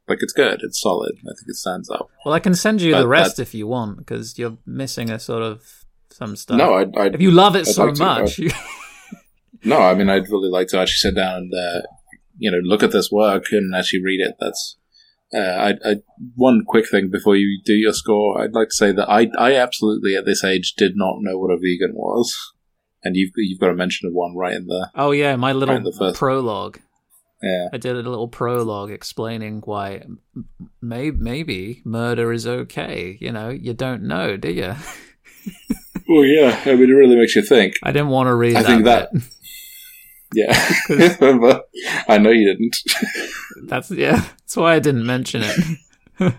like it's good. It's solid. I think it stands up. Well, I can send you But the rest that- if you want, because you're missing a sort of some stuff. No, I, if you love it I'd so like much, you, no. I mean, I'd really like to actually sit down and uh, you know look at this work and actually read it. That's uh, I, I, one quick thing before you do your score. I'd like to say that I, I absolutely at this age did not know what a vegan was, and you've you've got a mention of one right in there. oh yeah, my little Right, prologue. Yeah, I did a little prologue explaining why may, maybe murder is okay. You know, you don't know, do you? well, yeah. I mean, it really makes you think. I didn't want to read I that. think that- bit. Yeah, but I know you didn't. That's yeah. That's why I didn't mention it. yeah,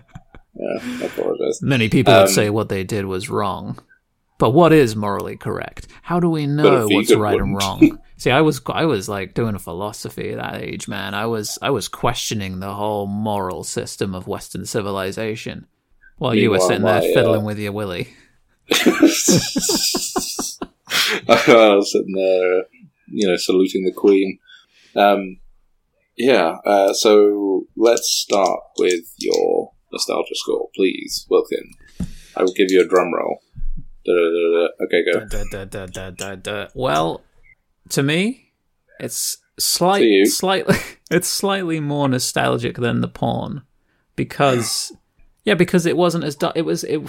I apologize. Many people Um, would say what they did was wrong. But what is morally correct? How do we know what's right and wouldn't. wrong? See, I was I was like doing a philosophy at that age, man. I was I was questioning the whole moral system of Western civilization, while you were sitting there my, uh, fiddling with your willy. I was sitting there, you know, saluting the Queen. Um, yeah, uh, so let's start with your nostalgia score, please, Wilkin. I will give you a drum roll. Okay, go. Da, da, da. Well, to me, it's slight, slightly, it's slightly more nostalgic than the porn because, yeah, because it wasn't as du- it was it.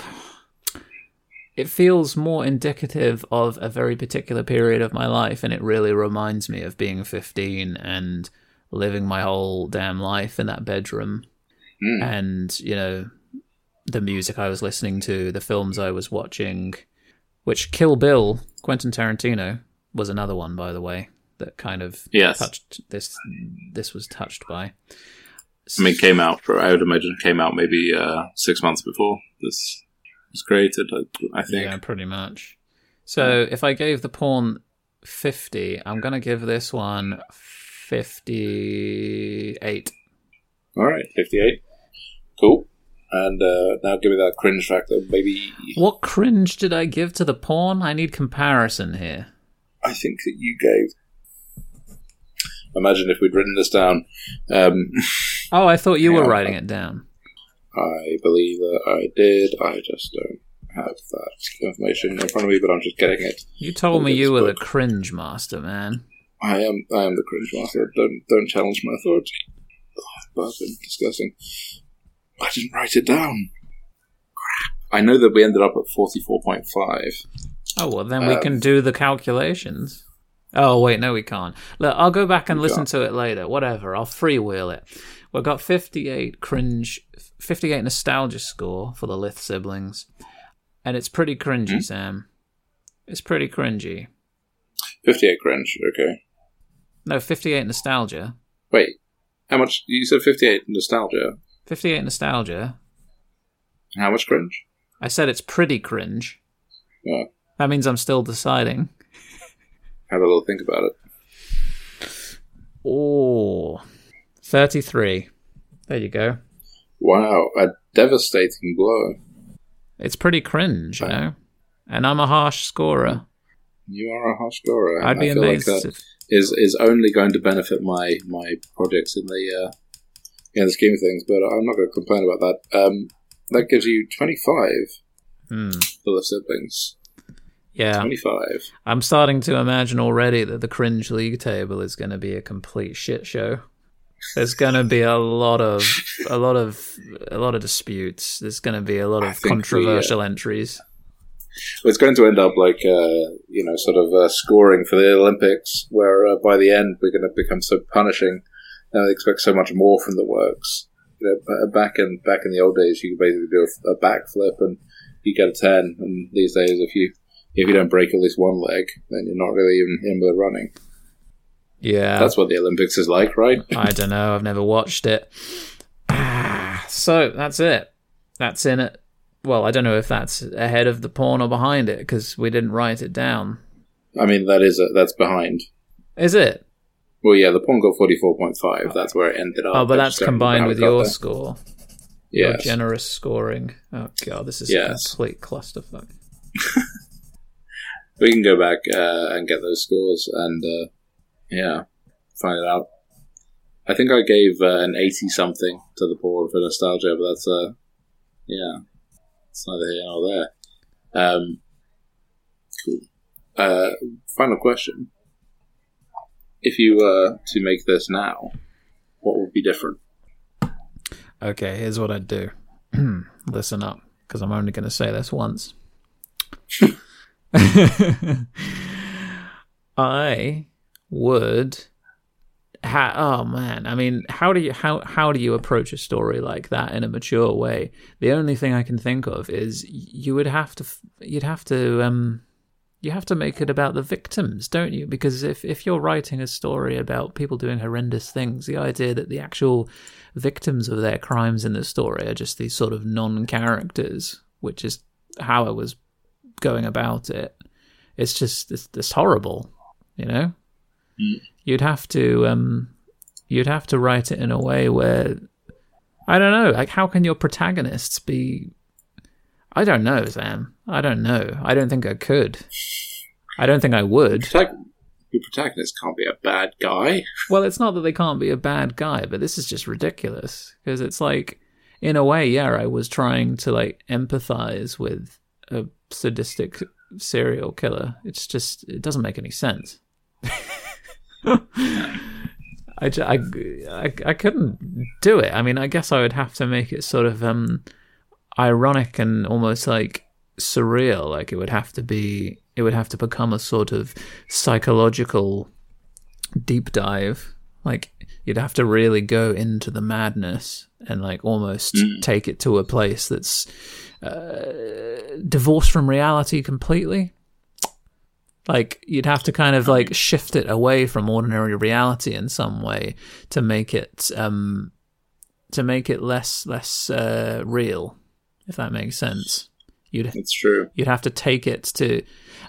It feels more indicative of a very particular period of my life, and it really reminds me of being 15 and living my whole damn life in that bedroom Mm. and you know the music I was listening to, the films I was watching, which Kill Bill, Quentin Tarantino was another one, by the way, that kind of Yes. touched this. This was touched by. I mean, it came out for, I would imagine it came out maybe uh, six months before this was created, I, I think. yeah, pretty much. So if I gave the porn fifty, I'm gonna give this one fifty-eight. All right, 58. Cool. And uh, now give me that cringe factor, maybe. What cringe did I give to the porn? I need comparison here. I think that you gave. Imagine if we'd written this down. Um, Oh, I thought you were Yeah. writing it down. I believe that I did. I just don't have that information in front of me, but I'm just getting it. You told me you this were the cringe master, man. I am. I am the cringe master. Don't don't challenge my authority. Oh, and disgusting. I didn't write it down. Crap. I know that we ended up at forty four point five. Oh well, then we Um, can do the calculations. Oh wait, no, we can't. Look, I'll go back and listen can't. to it later. Whatever, I'll freewheel it. We've got fifty-eight cringe, fifty-eight nostalgia score for the Lith siblings, and it's pretty cringy, Hmm? Sam. It's pretty cringy. Fifty eight cringe. Okay. No, fifty-eight nostalgia. Wait. How much? You said fifty eight nostalgia. Fifty-eight nostalgia. How much cringe? I said it's pretty cringe. Yeah. That means I'm still deciding. Have a little think about it. Oh, 33. There you go. Wow, a devastating blow. It's pretty cringe, you know? And I'm a harsh scorer. You are a harsh scorer. I'd be amazed like that if. is is only going to benefit my my projects in the uh, in the scheme of things. But I'm not going to complain about that. Um, that gives you 25 Hmm. for the siblings. Yeah. 25. I'm starting to imagine already that the cringe league table is going to be a complete shit show. There's going to be a lot of a lot of a lot of disputes. There's going to be a lot of the, uh, controversial entries. Well, it's going to end up like uh, you know, sort of uh, scoring for the Olympics, where uh, by the end we're going to become so punishing. And they expect so much more from the works. You know, back in back in the old days, you could basically do a, a backflip and you get a ten. And these days, if you if you don't break at least one leg, then you're not really even in with running. Yeah. That's what the Olympics is like, right? I don't know. I've never watched it. Ah, so that's it. That's in it. Well, I don't know if that's ahead of the porn or behind it because we didn't write it down. I mean, that is a, that's behind. Is it? Well, yeah, the porn got forty four point five. That's where it ended up. Oh, but that's just don't remember combined with your score. Your generous scoring. Oh god, this is a complete clusterfuck. we can go back uh, and get those scores and uh, yeah, find it out. I think I gave uh, an eighty something to the board for nostalgia, but that's uh, yeah, it's neither here nor there. Um, cool. Uh, final question: If you were to make this now, what would be different? Okay, here's what I'd do. Listen up, because I'm only going to say this once. I would. Ha- oh man, I mean, how do you how how do you approach a story like that in a mature way? The only thing I can think of is you would have to you'd have to um you have to make it about the victims, don't you? Because if if you're writing a story about people doing horrendous things, the idea that the actual victims of their crimes in the story are just these sort of non-characters, which is how I was going about it. It's just it's, it's horrible, you know. Mm. You'd have to um, you'd have to write it in a way where I don't know, like how can your protagonists be? I don't know, Sam. I don't know. I don't think I could. I don't think I would. Your protagonist can't be a bad guy. Well, it's not that they can't be a bad guy, but this is just ridiculous because it's like, in a way, yeah, I was trying to like empathize with a sadistic serial killer. It's just it doesn't make any sense. I, ju- I, I, I couldn't do it. I mean, I guess I would have to make it sort of um, ironic and almost like surreal. Like it would have to be, it would have to become a sort of psychological deep dive. Like you'd have to really go into the madness and like almost Mm. take it to a place that's uh, divorced from reality completely. Like you'd have to kind of like shift it away from ordinary reality in some way to make it um to make it less less uh, real, if that makes sense. You'd It's true. you'd have to take it to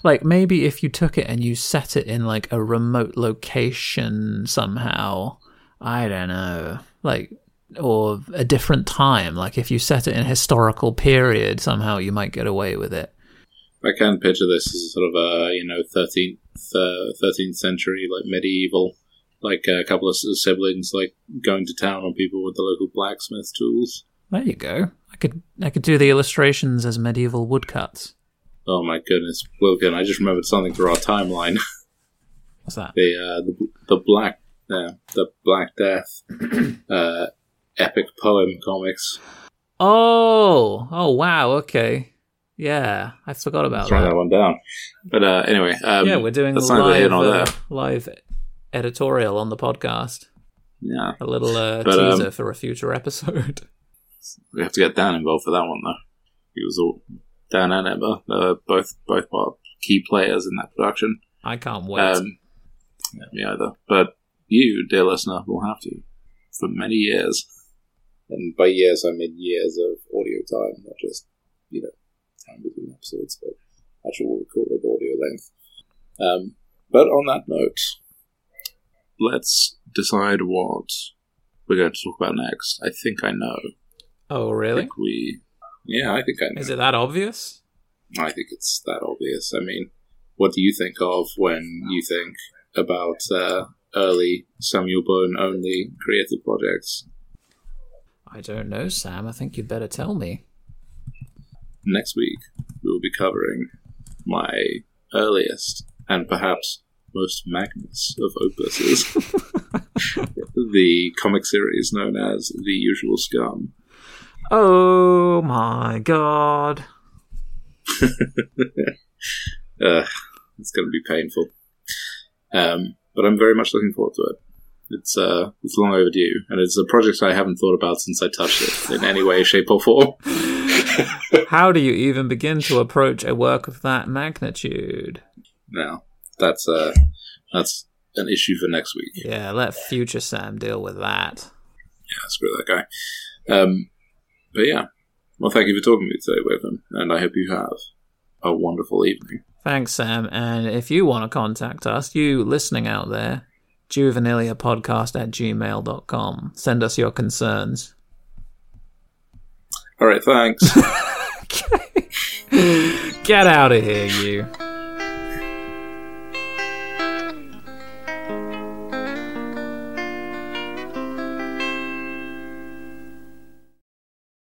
like maybe if you took it and you set it in like a remote location somehow i don't know like or a different time like if you set it in a historical period somehow you might get away with it I can picture this as sort of a you know thirteenth uh, thirteenth century like medieval, like a couple of siblings like going to town on people with the local blacksmith tools. there you go i could i could do the illustrations as medieval woodcuts Oh my goodness, Wilkin! I just remembered something for our timeline. what's that the uh, the the black uh, the Black Death uh, epic poem comics. oh oh wow okay yeah i forgot about Let's write that that one down. But uh, anyway, um, yeah we're doing that's live, uh, live editorial on the podcast Yeah, a little uh, But, um, teaser for a future episode. we have to get Dan involved for that one though. He was all Dan and Emma, uh, both both part key players in that production. I can't wait. Um, yeah, me either. But you, dear listener, will have to for many years. And by years, I mean years of audio time, not just you know time between episodes, but actual recorded audio length. Um, but on that note, let's decide what we're going to talk about next. I think I know. Oh, really? think we. Yeah, I think I know. Is it that obvious? I think it's that obvious. I mean, what do you think of when you think about uh, early Samuel Bone only creative projects? I don't know, Sam. I think you'd better tell me. Next week, we will be covering my earliest and perhaps most magnus of opuses the comic series known as The Usual Scum. Oh my god. uh, it's going to be painful. Um, but I'm very much looking forward to it. It's uh, it's long overdue, and it's a project I haven't thought about since I touched it in any way, shape, or form. How do you even begin to approach a work of that magnitude? Now, that's uh, that's an issue for next week. Yeah, let future Sam deal with that. Yeah, screw that guy. Um, but yeah, well, thank you for talking to me today, Waven, and I hope you have a wonderful evening. Thanks, Sam. And if you want to contact us, you listening out there, juveniliapodcast at gmail.com. Send us your concerns. All right, thanks. Get out of here, you.